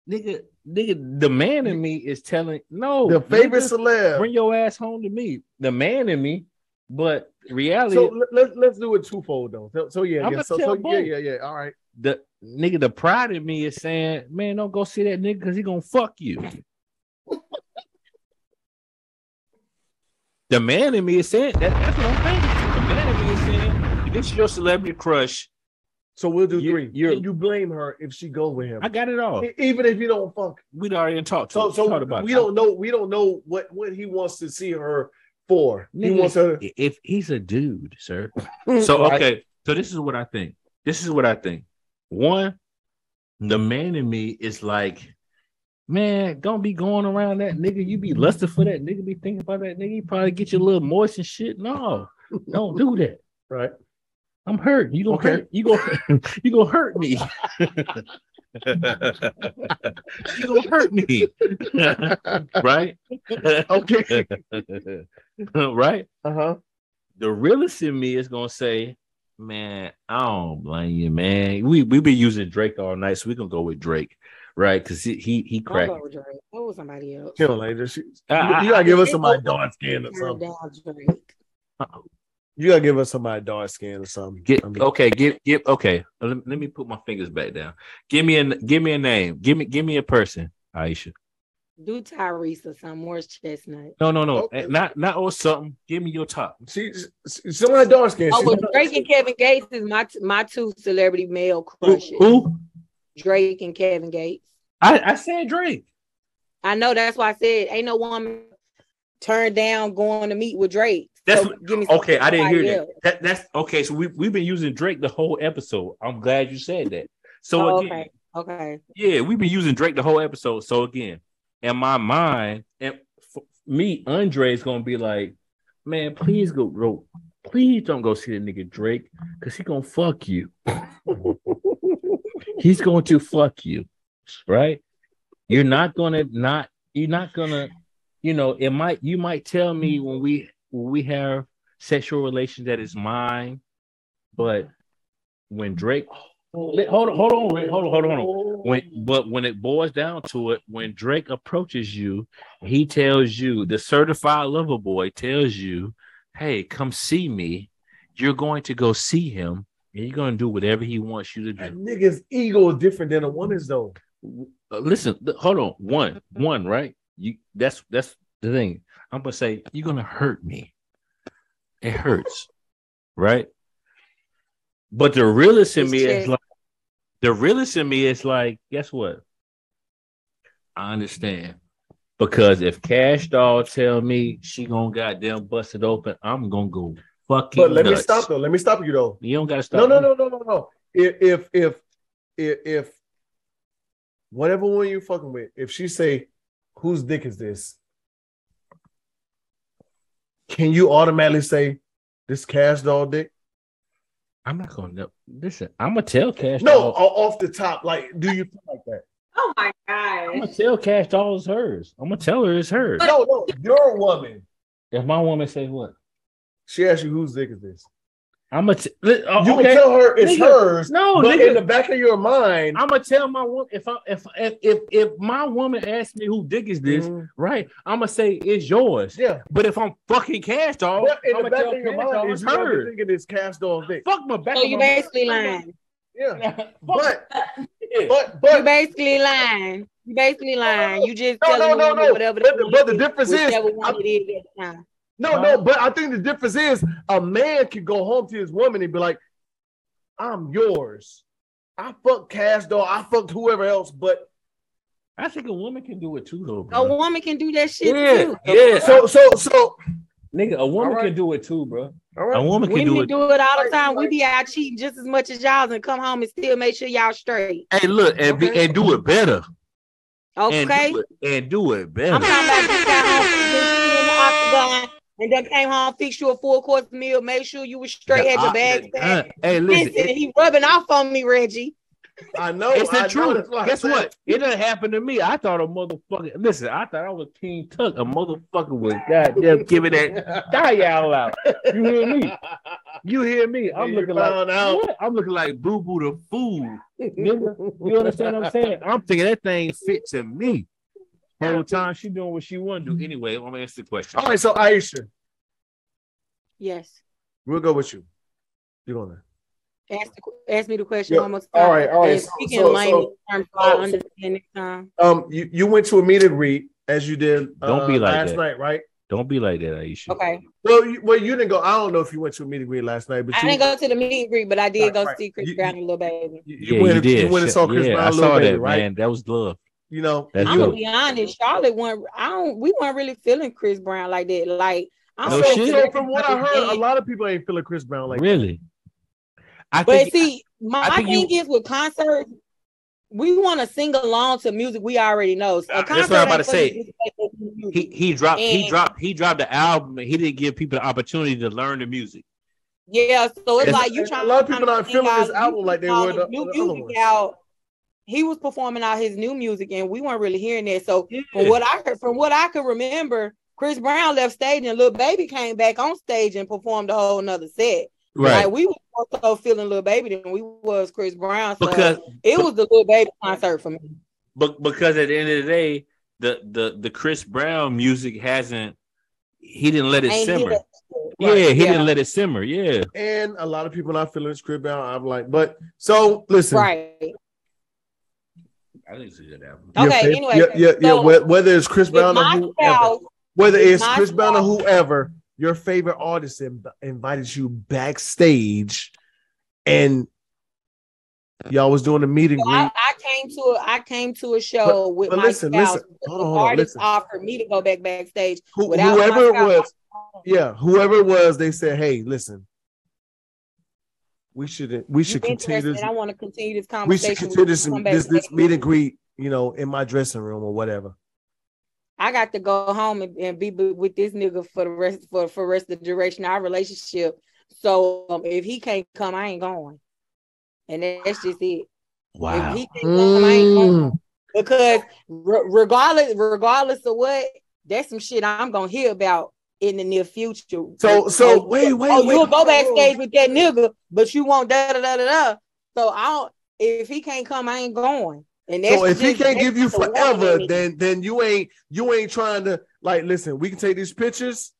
Nigga, nigga, the man in me is telling no. The favorite nigga, celeb. bring your ass home to me. The man in me, but reality, So let, let, let's do it twofold though. So, so yeah, I'm yeah. So, so yeah, yeah, yeah. All right. the nigga, the pride in me is saying, man, don't go see that nigga because he gonna fuck you. the man in me is saying that, that's what I'm thinking. The man in me is saying, if this is your celebrity crush, So we'll do You- 3 you're- And you blame her if she go with him, I got it all. Even if you don't fuck. We'd already talked. So, so talked about we it. don't know. We don't know what what he wants to see her for. He Nigga, wants her. if he's a dude, sir. [laughs] So okay, so this is what I think. This is what I think. One, the man in me is like, man, don't be going around that nigga. You be lusting for that nigga. Be thinking about that nigga. You probably get you a little moist and shit. No, don't do that. [laughs] Right. I'm hurt. You gonna Okay. hurt. You gonna [laughs] you gonna hurt me. [laughs] you gonna hurt me, [laughs] right? Okay. right. Uh huh. The realest in me is gonna say, man, I don't blame you, man. We we been using Drake all night, so we gonna go with Drake, right? Because he he, he cracked. go with Drake. Go with somebody else. You know, like this. You, I- you gotta give us somebody dark skin or Turn something. down Drake. You gotta give us somebody dark skin or something. Get I mean, okay, give give okay. Let, let me put my fingers back down. Give me a give me a name. Give me give me a person, Aisha. Do Tyrese or some Morris Chestnut. No, no, no, Okay. Eh, not not or something. Give me your top. She, she- somebody dark skin. Oh, She- well, Drake and Kevin Gates is my my two celebrity male Who? crushes. who? Drake and Kevin Gates. I I said Drake. I know that's why I said ain't no woman turned down going to meet with Drake. That's So what- me Okay, I didn't hear that. that. That's okay. So we we've been using Drake the whole episode. I'm glad you said that. So Oh, again, okay. Okay. Yeah, we've been using Drake the whole episode. So again, in my mind, and for me, Andre is gonna be like, man, please go, bro. Please don't go see the nigga Drake, cause he gonna fuck you. [laughs] He's going to fuck you, right? You're not gonna not. You're not gonna. You know, it might. You might tell me when we we have sexual relations that is mine, but when Drake Hold on, hold on, hold on, hold on, hold on. When, but when it boils down to it, when Drake approaches you, he tells you, the certified lover boy tells you, "Hey, come see me." You're going to go see him, and you're going to do whatever he wants you to do. That do. nigga's ego is different than a woman's though. Uh, listen, hold on. One, one, right? You that's that's the thing. I'm gonna say you're gonna hurt me. It [laughs] hurts, right? But the realist in me is like the realist in me is like, guess what? I understand. Because if Cash Doll tell me she gonna goddamn bust it open, I'm gonna go fucking. But let me stop though. Let me stop you though. You don't gotta stop. No, no, no, no, no, no. If if if if, if whatever one you fucking with, if she say, "Whose dick is this?" Can you automatically say, "This cash doll dick"? I'm not gonna know. Listen, I'm gonna tell Cash No, Doll. off the top. Like, do you feel like that? Oh my god! I'm god. gonna tell Cash Doll is hers. I'm gonna tell her it's hers. No, no. You're a woman. If my woman say what? She asks you, "Whose dick is this?" I'm gonna t- li- oh, You okay. can tell her it's Nigga, hers. no, but nigga. in the back of your mind, I'm gonna tell my woman if I if if if, if my woman asks me who dick is this, Mhm. right? I'm gonna say it's yours. yeah. But if I'm fucking Cash Doll, But in I'm the gonna back of your mind, it's is you hers. thinking it's cash doll dick. Fuck my back. So of you my- basically lying. Yeah. [laughs] Fuck But but You but basically lying. You basically lying. You just No, telling no, no, no. whatever But the- but the difference is, whichever one I'm- it is at the time. No, Huh? no, but I think the difference is a man can go home to his woman and be like, I'm yours. I fucked Cash Doll, I fucked whoever else, but I think a woman can do it too, though. A woman can do that shit Yeah, too. yeah. so so so Nigga, a woman All right. can do it too, bro. all A woman can Women do do it. it, all the Right, time. We be out cheating just as much as y'all and come home and still make sure y'all straight. Hey, look, and be, and do it better. And Okay? do it, and do it I'm better. talking about you got home from this in the octagon and then came home, fixed you a full course meal, made sure you was straight, had your bag Uh, hey, listen, Listen, he rubbing off on me, Reggie. I know It's the know truth. that's why I Guess what? it. It didn't happen to me. I thought a motherfucker. Listen, I thought I was King Tut. A motherfucker was goddamn giving that die y'all out. You hear me? You hear me? I'm You looking like out. what? I'm looking like Boo Boo the fool. You understand what I'm saying? I'm thinking that thing fit to me. Whole time she doing what she want to do. Anyway, I'm gonna answer the question. All right, so Aisha, Yes. we'll go with you. You're gonna Ask, the, ask me the question Yeah, one more time. all right, all right, so- Speaking so- lame so- terms, so I understand next time. um you, you went to a meet and greet as you did uh, Don't be like last that. night, right? Don't be like that, Aisha. Okay. Well, you, well, you didn't go. I don't know if you went to a meet and greet last night, but I you, didn't go to the meet and greet, but I did Right, go right. see Chris You- Brown and Lil Baby. you, Yeah, went, you did. You went and saw Chris yeah, Brown, I Lil saw Baby, that, right? man. That was love. You know, That's I'm dope. gonna be honest, Charlotte wasn't. I don't. We weren't really feeling Chris Brown like that. Like I'm No so shit. so from what I heard, a lot of people ain't feeling Chris Brown like really. I But think see, my I think thing you- is with concerts, we want to sing along to music we already know. So a That's what I'm about to say. the music, it's for the music. he he dropped he dropped he dropped the album and he didn't give people the opportunity to learn the music. yeah, so it's And- like you trying. a lot of people to not feeling this album like they all were the the- new the other music ones. out. He was performing out his new music, and we weren't really hearing that. So Yeah. from what I heard, from what I could remember, Chris Brown left stage and Lil Baby came back on stage and performed a whole nother set. Like we were more so feeling Lil Baby than we was Chris Brown. So because it was the Lil Baby concert for me. but because at the end of the day, the the the Chris Brown music hasn't he didn't let it Ain't simmer. that shit. Yeah, Right, he didn't let it simmer. Yeah. And a lot of people not feeling Chris Brown. I'm like, but so listen. Right. I didn't see that album. Okay, fav- anyway, yeah, yeah, yeah. so whe- Whether it's Chris Brown or whoever, spouse, whether it's my Chris Brown or whoever, your favorite artist in, invited you backstage, and y'all was doing a meeting. So I. I came to a I came to a show with but my listen, spouse. listen. The Hold on, hold on, artist listen. offered me to go back backstage. Who, without whoever it was, yeah, whoever it was, they said, "Hey, listen, we should we should You continue this. I want to continue this conversation. We conversation. should with continue this Come back this, this meet and greet, you know, in my dressing room or whatever. I got to go home and, and be with this nigga for the rest for for rest of the duration of our relationship. So um, if he can't come, I ain't going. And that's just it. Wow. If he can't come, I ain't going. Mm. because re- regardless regardless of what that's some shit i'm gonna hear about in the near future So so oh, wait wait oh wait. you'll go backstage with that nigga but you won't da da da da da so i don't if he can't come i ain't going and that's So if he can't give you just a warning forever, then then you ain't you ain't trying to like listen. We can take these pictures,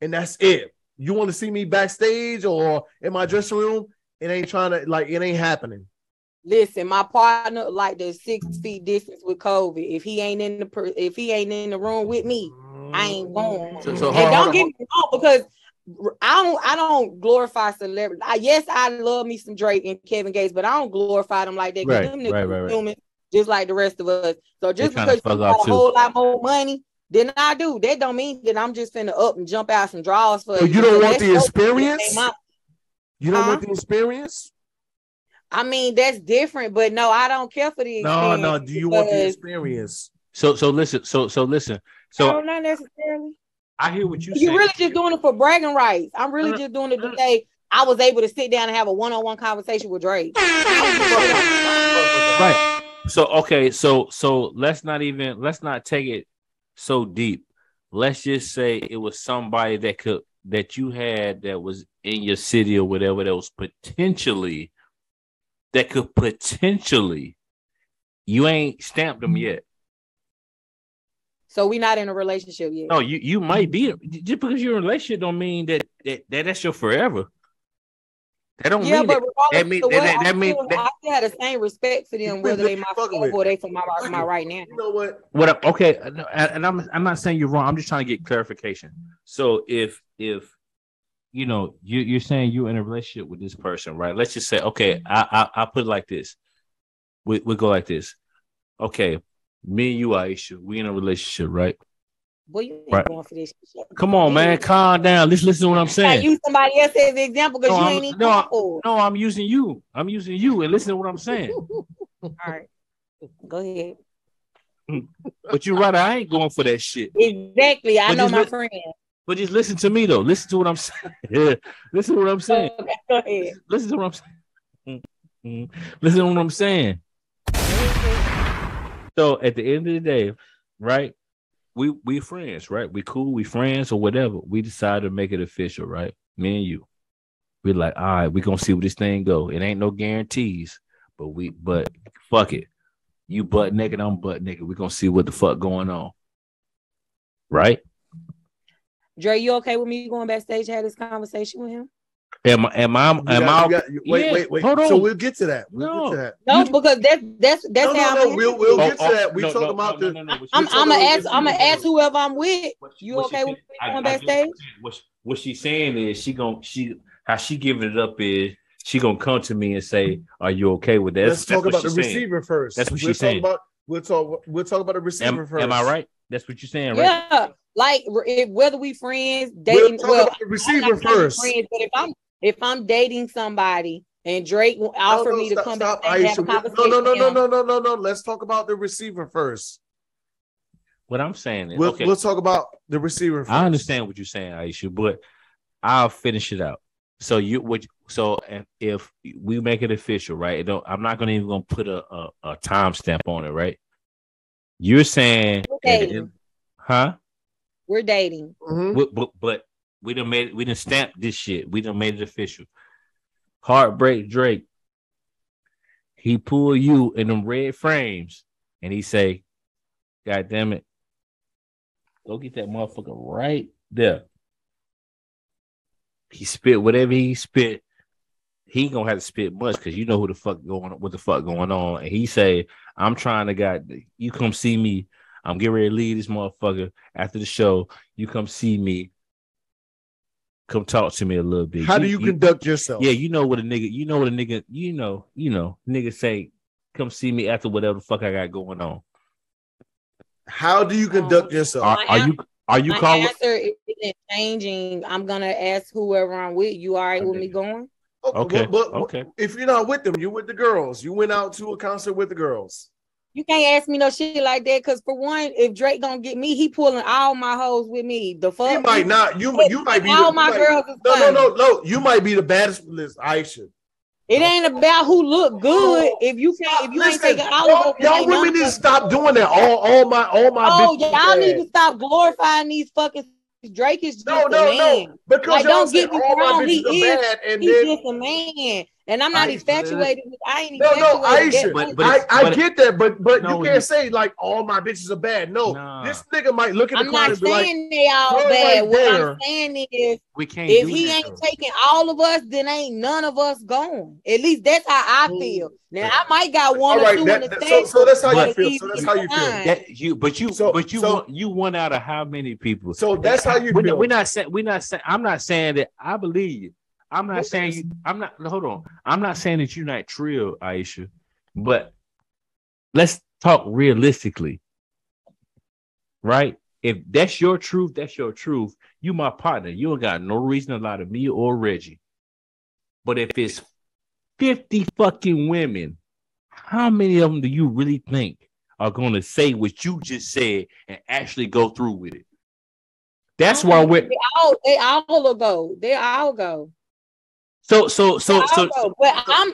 and that's it. You want to see me backstage or in my dressing room? It ain't trying to like it ain't happening. listen my partner like the six feet distance with covid if he ain't in the per- if he ain't in the room with me I ain't mm-hmm. going. So- so and hold don't hold get me wrong because I don't I don't glorify celebrity. I, yes, I love me some Drake and Kevin Gates, but I don't glorify them like that. Right, them right, right, right. human just like the rest of us. So just because you fuck got a too. whole lot more money than I do, that don't mean that I'm just finna up and jump out some draws for So you don't want the experience? Ain't You don't Huh? want the experience? I mean, that's different, but no, I don't care for the No, experience. no. Do you want the experience? So so listen. So so listen. No, So oh, not necessarily. I hear what you You're say. really just doing it for bragging rights. I'm really No, no, just doing it no, to uh-huh. say I was able to sit down and have a one-on-one conversation with Drake. Right. So okay, so so let's not even let's not take it so deep. Let's just say it was somebody that could that you had that was in your city or whatever that was potentially that could potentially you ain't stamped them yet. So we not in a relationship yet. No, you you might be mm-hmm. just because you're in a relationship don't mean that that, that that's your forever. That don't yeah, mean but that. regardless that mean- of that- what, that I, mean- still, that- I still have the same respect for them, whether they my Fuck forever or they for my my right now. You know what? What? Okay, and and I'm I'm not saying you're wrong. I'm just trying to get clarification. So if if you know you you're saying you're in a relationship with this person, right? Let's just say, okay, mm-hmm. I I, I put it like this. We we go like this. Okay, me and you, Aisha, we in a relationship, right? Boy, you ain't Right. going for this. shit. Come on, man, calm down. Let's listen to what I'm saying. use somebody else as an example because No, you I'm- ain't even no. No, I'm using you. I'm using you, and listen to what I'm saying. [laughs] All right, go ahead. [laughs] But you're right. I ain't going for that shit. Exactly. I But know my let- friend. But just listen to me though. Listen to what I'm [laughs] saying. Yeah. Listen to what I'm saying. Okay, go ahead. Listen to what I'm saying. Listen to what I'm saying. So at the end of the day, right? We we friends, right? We cool, we friends or whatever. We decide to make it official, right? Me and you. We're like, all right, we gonna see where this thing go. It ain't no guarantees, but we but fuck it. You butt naked, I'm butt naked. we gonna see what the fuck going on. Right? Dre, you okay with me going backstage have this conversation with him? Am am I am got- I got- you- wait, Yeah, wait, wait. hold So we'll get to that. We'll No. get to that. No, because that's that's that's No, how no, I'm no. We'll we'll Oh, get to oh, oh, that. We no, talk no, about no, the. no, no, no. I'm I'm gonna ask I'm gonna ask whoever I'm with. She- You what okay with saying- me I- going I get what backstage? What she, what she's saying is she gonna she how she giving it up is she gonna come to me and say, "Are you okay with that?" Let's That's- talk that's about the she's saying. receiver first. That's what we'll she's talk saying. About, we'll talk. We'll talk about the receiver Am, first. am I right? That's what you're saying, right? Yeah, like if, whether we friends, We'll dating. talk well, about the I'm receiver first. friends, but if I'm if I'm dating somebody and Drake will No, offer no, me to stop, come stop, back and have a conversation. No, no, no, no, no, no, no, no. Let's talk about the receiver first. What I'm saying is, We'll okay, we'll talk about the receiver first. I understand what you're saying, Aisha, but I'll finish it out. So you would so if- if we make it official, right? It don't, I'm not gonna even gonna put a a, a timestamp on it, right? You're saying, We're at the dating. end- huh? We're dating. Mhm. But, but but we done made we done stamped this shit. We done made it official. Heartbreak Drake. He pull you in them red frames and he say, God damn it. Go get that motherfucker right there. He spit whatever he spit. He ain't gonna have to spit much because you know who the fuck going what the fuck going on. And he say, I'm trying to got you come see me. I'm getting ready to leave this motherfucker after the show. You come see me. Come talk to me a little bit. How do you conduct yourself? Yeah, you know what a nigga, you know what a nigga, you know, you know, nigga say, come see me after whatever the fuck I got going on. How do you conduct um, yourself? Are, are you are you My calling? answer isn't changing. I'm gonna ask whoever I'm with. You all right with me going? Okay. but- but Okay. If you're not with them, you're with the girls. You went out to a concert with the girls. You can't ask me no shit like that because for one, if Drake gonna get me, he pulling all my hoes with me. The fuck, You might not. You you might be. all the- my might- girls is No, no, no, no. You might be the baddest this, Aisha. It ain't about who look good. If you can't, if you ain't Listen, taking all y'all, of us, y'all women need to stop doing that. All, all my, all my. Oh, y'all need to stop glorifying these fucking. Drake is just No, a no, man. no. Because Like, y'all don't get me wrong, he is- bad, and He's then just a man, and I'm not Aisha. infatuated. With, I ain't No, no, infatuated. Aisha, But- but I, I but- get that, but but No, you you- can't say like all my bitches are bad. No, Nah. this nigga might look at the I'm not and be like, saying they all "You're bad. right what there." I'm saying is, We can't. if he that, ain't though. taking all of us, then ain't none of us going. At least that's how I feel. Now I might got one all or right, two that, in the that- so, so that's how you feel. So that's how you feel. That you, but you, So- but you, so- want, you one out of how many people? So that's how you we're, feel. Not, we're not saying we're not saying. I'm not saying that I believe you. I'm not saying you. I'm not. Hold on. I'm not saying that you're not trill, Aisha. But let's talk realistically, right? If that's your truth, that's your truth. You my partner. You ain't got no reason to lie to me or Reggie. But if it's 50 fucking women, how many of them do you really think are going to say what you just said and actually go through with it? That's why we're They all, they all will go. They all go. So so They so so. But I'm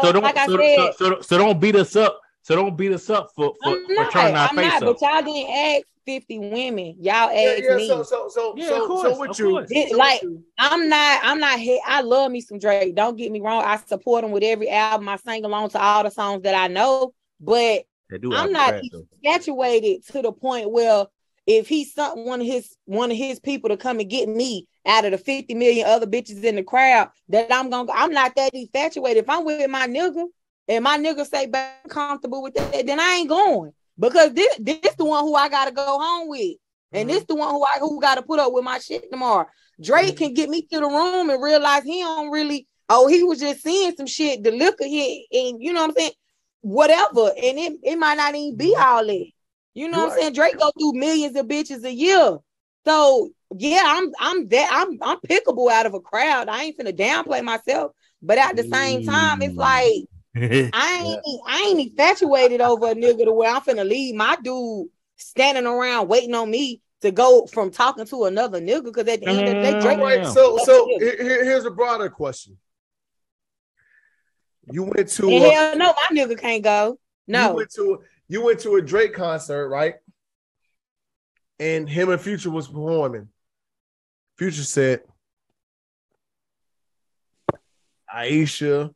so don't like I so, said, so, so, so don't beat us up. So don't beat us up for for, I'm for turning our I'm face not. up. But y'all didn't ask 50 women. Y'all yeah, asked yeah, me. so so so Yeah, so, of course, so with you. It- so like- with you. I'm not. I'm not. Hit. I love me some Drake. Don't get me wrong. I support him with every album. I sing along to all the songs that I know. But I'm not trash, infatuated to the point where if he's something one of his one of his people to come and get me out of the 50 million other bitches in the crowd, that I'm gonna I'm not that infatuated. If I'm with my nigga and my nigga say "Babe, I'm comfortable with that, then I ain't going. Because this this the one who I gotta go home with. And mm-hmm. this the one who I who gotta put up with my shit tomorrow. Drake mm-hmm. can get me to the room and realize he don't really, oh, he was just seeing some shit, the liquor hit, and you know what I'm saying? Whatever. And it, it might not even be mm-hmm. all that. You know what I'm saying? Drake go through millions of bitches a year. So yeah, I'm I'm that I'm I'm pickable out of a crowd. I ain't finna downplay myself, but at the same time, it's Mm. like [laughs] I ain't I ain't infatuated over a nigga to where I'm finna leave my dude standing around waiting on me to go from talking to another nigga. Because at the end of the day. Drake All right, Yeah. so so here- here- here's a broader question. You went to and a, hell no, my nigga can't go. No, you No, went to you went to a Drake concert, right? And him and Future was performing. Future said, Aisha,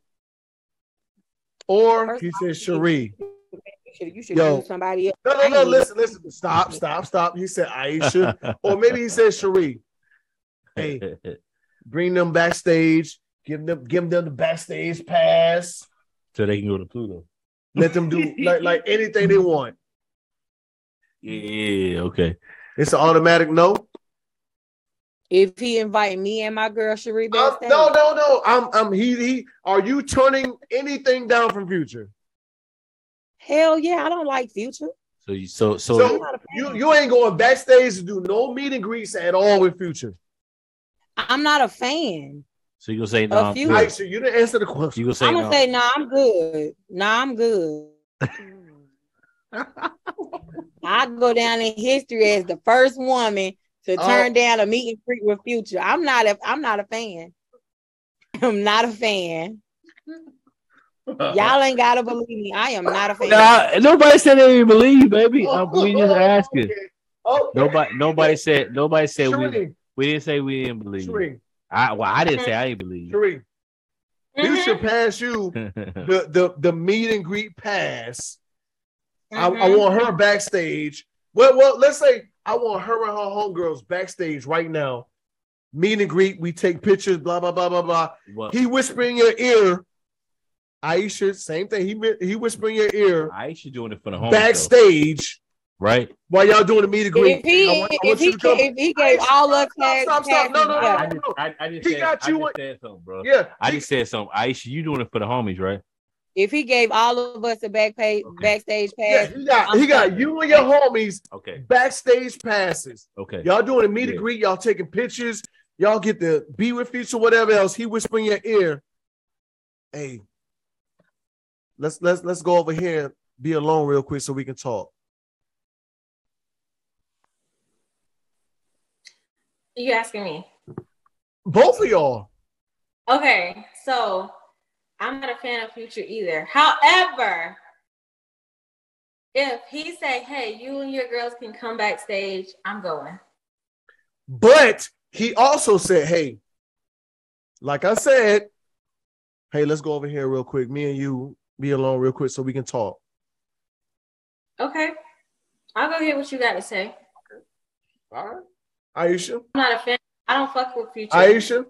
or First he said you Cherie. you should, you should Yo. use somebody else. No, no, no. Listen, listen. Stop, stop, stop. He said Aisha, [laughs] or maybe he said Cherie. Hey, [laughs] bring them backstage. Give them, give them the backstage pass. so they can go to Pluto. Let them do like like anything they want. [laughs] Yeah, okay. It's an automatic no. If he invite me and my girl Cherie Um, backstage, no, no, no. I'm, I'm. He, he. Are you turning anything down from Future? hell yeah, I don't like Future. So you so so, So I'm not a fan. you, you ain't going backstage to do no meet and greets at all with Future. I'm not a fan. so you gonna say no? A I'm few- Right, so you didn't answer the question. You gonna say I'm gonna no? say, nah, I'm good. Nah, I'm good. [laughs] I go down in history as the first woman to Oh. turn down a meet and greet with Future. I'm not a I'm not a fan. I'm not a fan. [laughs] Y'all ain't gotta believe me. I am not a fan. Nah, nobody said they didn't believe, baby. Um, we just asking. Okay. Okay. Nobody, nobody said. Nobody said we. We didn't say we didn't believe. Cherie, I well, I didn't say I didn't believe. Cherie. Mhm. Future pass you [laughs] the, the the meet and greet pass. I, I Mhm. want her backstage. Well, well, let's say I want her and her homegirls backstage right now. Meet and greet. We take pictures. Blah blah blah blah blah. Well, He whisper in your ear. Aisha, same thing. He he whisper in your ear Aisha doing it for the home backstage right? while y'all doing the meet and greet. If he I want, I if want you he to if he gave Aisha, all us stop, stop, stop. No, no, no, yeah. I just, I, I just He said, got I just said something, bro. Yeah, I he- just said something. Aisha, you doing it for the homies, right? If he gave all of us a back page, Okay. backstage yeah, pass, he got I'm he got you and your homies Okay, backstage passes. okay. Y'all doing a meet Yeah. and greet. Y'all taking pictures. Y'all get to be with Future, whatever else. He whisper in your ear. hey, let's let's let's go over here, be alone real quick so we can talk. You asking me? Both of y'all. Okay, so I'm not a fan of Future either. However, if he say, "Hey, you and your girls can come backstage," I'm going. But he also said, hey, like I said, hey, let's go over here real quick. Me and you be alone real quick so we can talk. Okay, I'll go hear what you got to say. All right. Aisha. I'm not a fan. I don't fuck with Future. Aisha.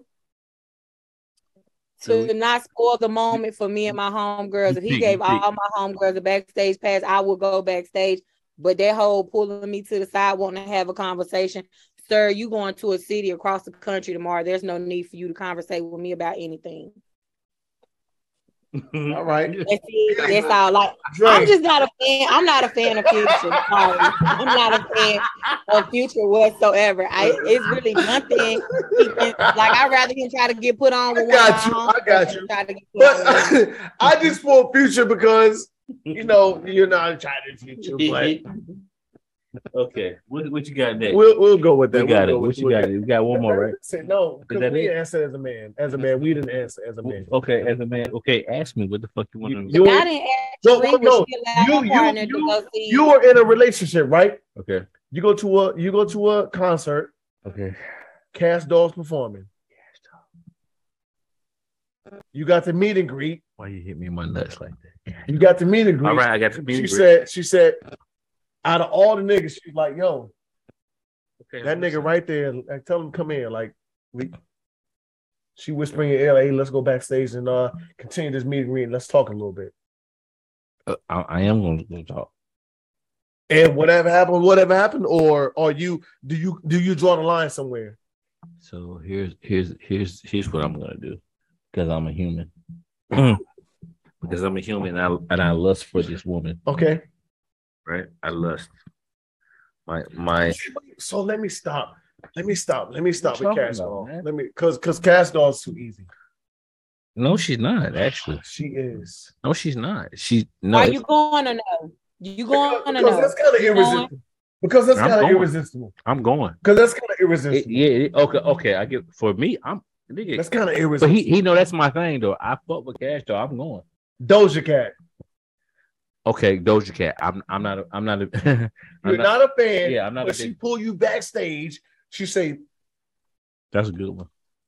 To not spoil the moment for me and my homegirls. If he gave all my homegirls a backstage pass, I would go backstage. But that whole pulling me to the side, wanting to have a conversation, sir, you going to a city across the country tomorrow. There's no need for you to conversate with me about anything. All [laughs] right. That's it. That's all. Like Dre. I'm just not a fan. I'm not a fan of Future. [laughs] Sorry. I'm not a fan of Future whatsoever. I it's really nothing. Like I'd rather him try to get put on with I got you. I got you. Try to get put on. But [laughs] I just pulled future because you know you're not trying to future, but okay, what, what you got next? we'll we'll go with that. we got We'll it. go What you got? We got one more, right? Say no, because we it? answered as a man. As a man, we didn't answer as a man. Okay, as a man. Okay, ask me what the fuck you want to know. You, I didn't ask No, no, no. was she allowed You- her you- to you- go you were in a relationship, right? Okay, You go to a you go to a concert, okay. Cash Dolls performing. You got the meet and greet. Why you hit me in my nuts like that? You got the meet and greet. All right, I got to the She meeting. said, she said, out of all the niggas, she's like, yo, okay, that nigga right there, like, tell him to come in. Like, we she whispering in LA, hey, let's go backstage and uh continue this meeting and let's talk a little bit. Uh, I, I am going to talk. And whatever happened, whatever happened, or or you do you do you draw the line somewhere? So here's here's here's here's what I'm gonna do because I'm a human. [clears throat] because I'm a human and I, and I lust for this woman, Okay. Right? I mm-hmm. lust. My my So let me stop. Let me stop. Let me stop with you Cash talking Doll. man? Let me cause cause Cash Doll's too easy. no, she's not actually. She is. No, she's not. She no. Are you going or no? You Because, going or because no? that's kind of irresistible. Because that's kind of irresistible. I'm going. Because that's kind of It- irresistible. yeah. it- okay. Okay. I get for me. I'm. Nigga, That's kind of but irresistible. he he know that's my thing though. I fuck with cash though. I'm going. Doja Cat. Okay, Doja Cat. I'm I'm not a, I'm not a [laughs] I'm You're not, not, a fan. yeah, I'm not a But she big, pull you backstage. She say, that's a good one.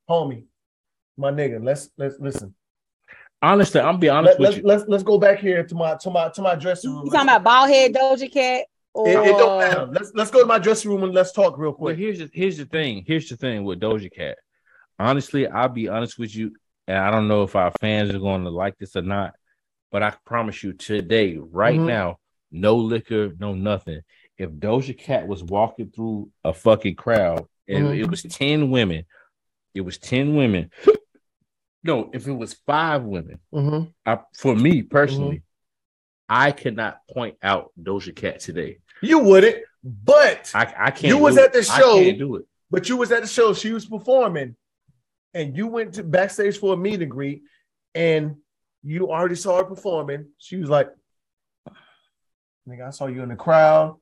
"Homie, my nigga, let's let's listen. Honestly, I'm be honest Let, with let's, you. let's let's go back here to my to my to my dressing room. You talking about bald head Doja Cat? Or It, it don't matter. Let's let's go to my dressing room and let's talk real Well, quick. here's the here's the thing. Here's the thing with Doja Cat. Honestly, I'll be honest with you, and I don't know if our fans are going to like this or not, but I promise you today, right Mhm. now, no liquor, no nothing. If Doja Cat was walking through a fucking crowd and Mhm. it was 10 women, it was 10 women. [laughs] No, if it was five women, Mhm. I, for me personally, I cannot point out Doja Cat today. You wouldn't, but I, I can't. You was at the it. I show. can't do it. but you was at the show. She was performing, and you went to backstage for a meet and greet, and you already saw her performing. She was like, "Nigga, I saw you in the crowd."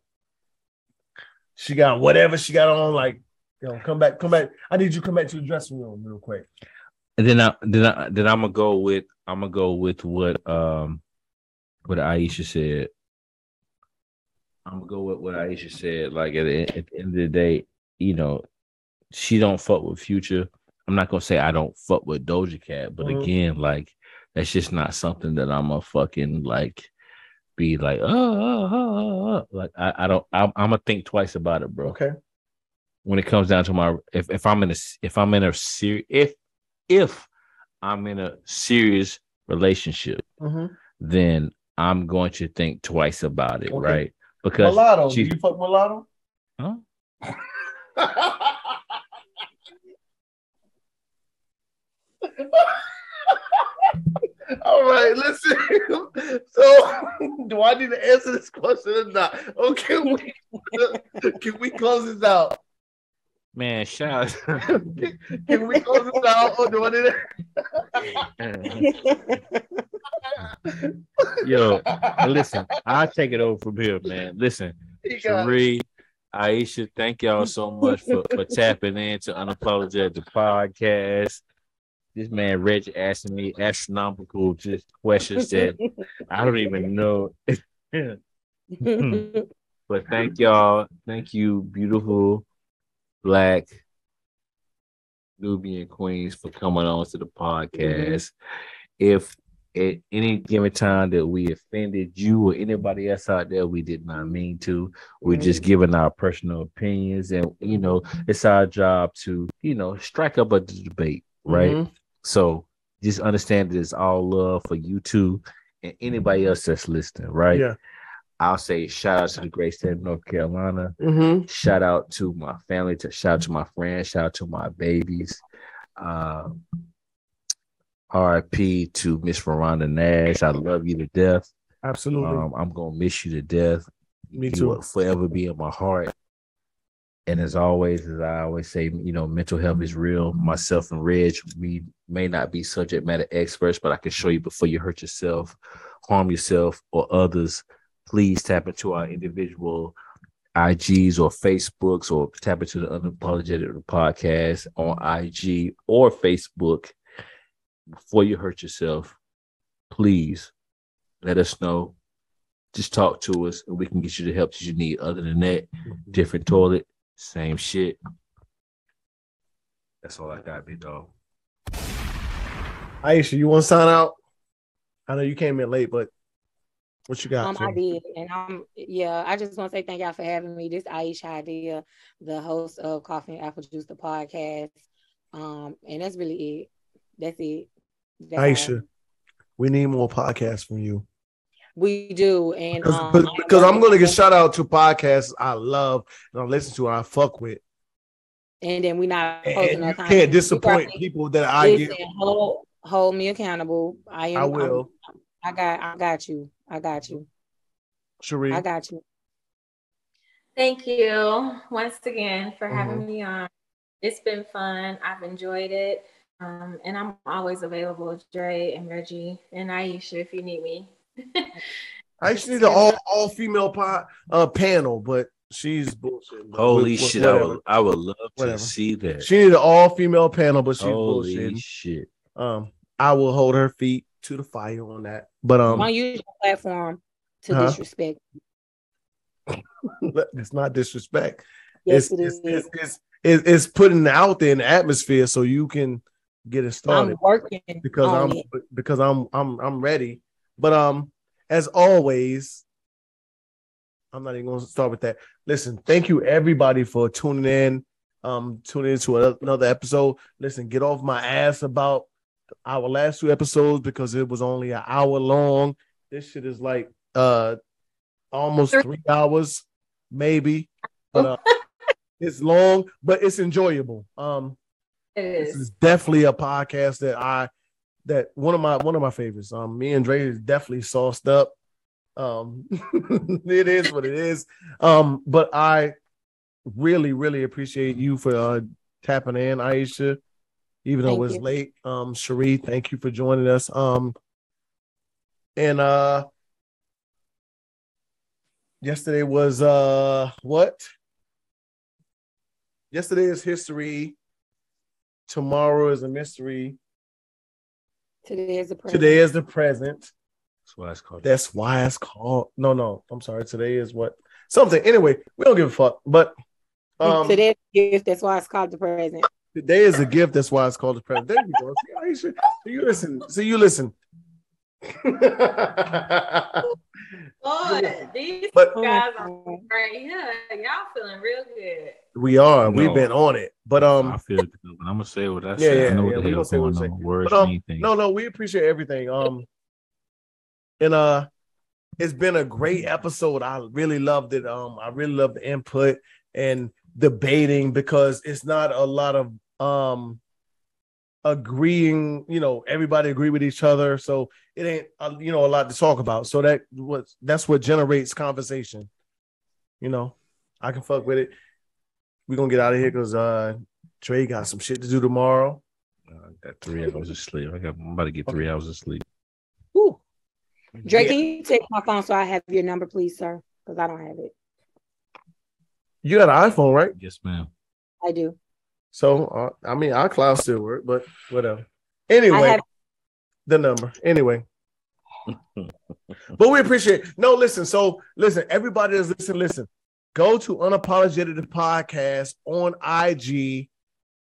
She got whatever she got on. Like, yo, come back, come back. I need you to come back to the dressing room real quick. And then I then I then I'm gonna go with I'm gonna go with what um what Aisha said. I'm gonna go with what Aisha said. Like at the, at the end of the day, you know, she don't fuck with Future. I'm not gonna say I don't fuck with Doja Cat, but Mhm. again, like that's just not something that I'm a fucking like be like oh, oh, oh, oh, oh. like I, I don't I'm, I'm gonna think twice about it, bro Okay. when it comes down to my if, if I'm in a if I'm in a serious if if I'm in a serious relationship, Mhm. then I'm going to think twice about it, Okay. right? Because Mulatto. She- you fuck mulatto? Huh? [laughs] All right, listen. [laughs] So, [laughs] do I need to answer this question or not? Oh, okay, we, [laughs] can we close this out? Man, shout out. Can we close this out or do it? Yo, listen, I'll take it over from here, man. Listen, Cherie, Aisha, thank y'all so much for, for tapping into Unapologetic Podcast. This man Reg asking me astronomical just questions that I don't even know. [laughs] but thank y'all. Thank you, beautiful black Nubian queens for coming on to the podcast. If at any given time that we offended you or anybody else out there, we did not mean to. We're just giving our personal opinions, and you know, it's our job to, you know, strike up a debate, right? Mhm. So just understand that it's all love for you two and anybody else that's listening, right? Yeah. I'll say shout out to the great state of North Carolina. Mm-hmm. Shout out to my family, to shout out to my friends, shout out to my babies. Uh, RIP to Miss Veranda Nash. I love you to death. Absolutely. Um, I'm gonna miss you to death. Me You too. will forever be in my heart. And as always, as I always say, you know, mental health is real. Myself and Reg, we may not be subject matter experts, but I can show you before you hurt yourself, harm yourself, or others. Please tap into our individual IGs or Facebooks, or tap into the Unapologetic Podcast on IG or Facebook before you hurt yourself. Please let us know. Just talk to us, and we can get you the help that you need. Other than that, different toilet, same shit. That's all I got, big dog. Aisha, you want to sign out? I know you came in late, but what you got? Um, I did, and I'm yeah, I just want to say thank y'all for having me. This Aisha Idea, the host of Coffee and Apple Juice, the podcast. Um, and that's really it. That's it. That's all. Aisha, we need more podcasts from you. We do, and Because, um, because, because I'm going to get shout out to podcasts I love and I listen to and I fuck with. and then we not posting And no you content. can't disappoint probably- people that I Listen, get. hold hold me accountable. I am. I will. I'm- I got. I got you. I got you. I got you. Thank you once again for Mm-hmm. having me on. It's been fun. I've enjoyed it. Um, and I'm always available, Dre and Reggie and Aisha, if you need me. I actually need an all, all female pod, uh, panel, but she's bullshit. Holy wh- wh- shit! I would, I would love Whatever. to see that. She needed an all female panel, but she's Holy bullshit. shit! Um, I will hold her feet to the fire on that. But um, Don't use your platform to Huh? disrespect. [laughs] it's not disrespect. Yes, it's, it's, it's, it's, it's, it's putting out there in the atmosphere so you can get it started. I'm working because I'm it. because I'm I'm I'm ready. But um, as always, I'm not even going to start with that. Listen, thank you everybody for tuning in. Um, tuning into another episode. Listen, get off my ass about our last two episodes because it was only an hour long. This shit is like uh almost three hours, maybe. But uh, [laughs] it's long, but it's enjoyable. Um, it is. this is. is definitely a podcast that I that one of my one of my favorites. Um, me and Dre is definitely sauced up. Um, [laughs] it is what it is. Um, but I really, really appreciate you for uh, tapping in, Aisha, even though Thank it was late. Um, Cherie, thank you for joining us. Um, and uh, yesterday was uh what? Yesterday is history. Tomorrow is a mystery. Today is the present. Today is the present. That's why it's called. That's why it's called. No, no, I'm sorry. Today is what something. Anyway, we don't give a fuck. But um, Today is the gift. That's why it's called the present. today is a gift. That's why it's called the present. There you go. See, Aisha, so you listen. So you listen. [laughs] Lord, these But- guys are right here. Y'all feeling real good. we are. We've been on it. But um I feel good, but I'm gonna say what I Yeah, say. yeah, I know yeah, what we the gonna hell's going on. Words, But, um, anything. No, no, we appreciate everything. Um, and uh, it's been a great episode. I really loved it. Um, I really love the input and debating because it's not a lot of um agreeing. You know, everybody agree with each other, so it ain't uh, you know a lot to talk about. So that what that's what generates conversation. You know, I can fuck with it. we're gonna get out of here because uh Trey got some shit to do tomorrow. I got three hours of sleep. I got. I'm about to get three hours of sleep. Whew. Drake, can you take my phone so I have your number, please, sir? Because I don't have it. You got an iPhone, right? Yes, ma'am. I do. So uh, I mean, our cloud still work, but whatever. Anyway, have the number. Anyway. but we appreciate no listen. So listen, everybody that's listen, listen. Go to unapologetic podcast on IG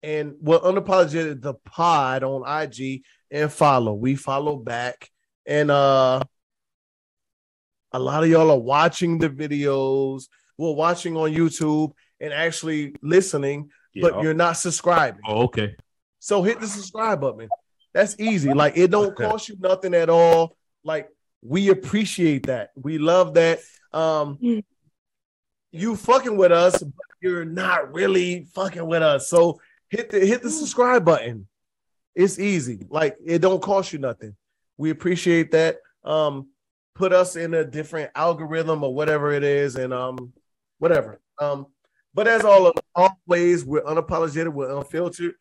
and well, unapologetic the pod on IG and follow. We follow back. And uh a lot of y'all are watching the videos, We're watching on YouTube and actually listening, but you're not subscribing. Oh, okay. So hit the subscribe button. That's easy. Like it don't cost you nothing at all. Like we appreciate that. We love that. Um you fucking with us, but you're not really fucking with us. So hit the hit the subscribe button. It's easy. Like it don't cost you nothing. We appreciate that. Um put us in a different algorithm or whatever it is and um whatever. Um but as all always, we're unapologetic, we're unfiltered.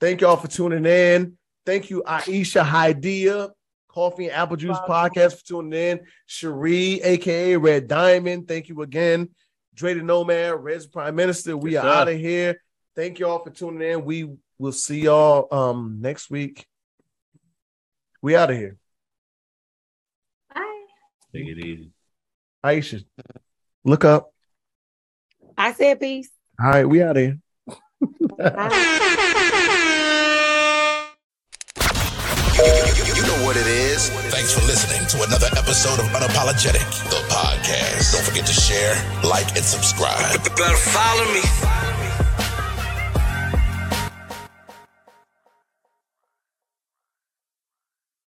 Thank y'all for tuning in. Thank you, Aisha Haidia, Coffee and Apple Juice Podcast for tuning in. Cherie, aka Red Diamond. Thank you again. Dre the Nomad, Red's Prime Minister. We Yes, are sir. out of here. Thank y'all for tuning in. We will see y'all um next week. We out of here. Bye. Take it easy. Aisha, look up. I said peace. All right, we out of here. You know what it is. Thanks for listening to another episode of Unapologetic, the podcast. Don't forget to share, like, and subscribe. Better follow me.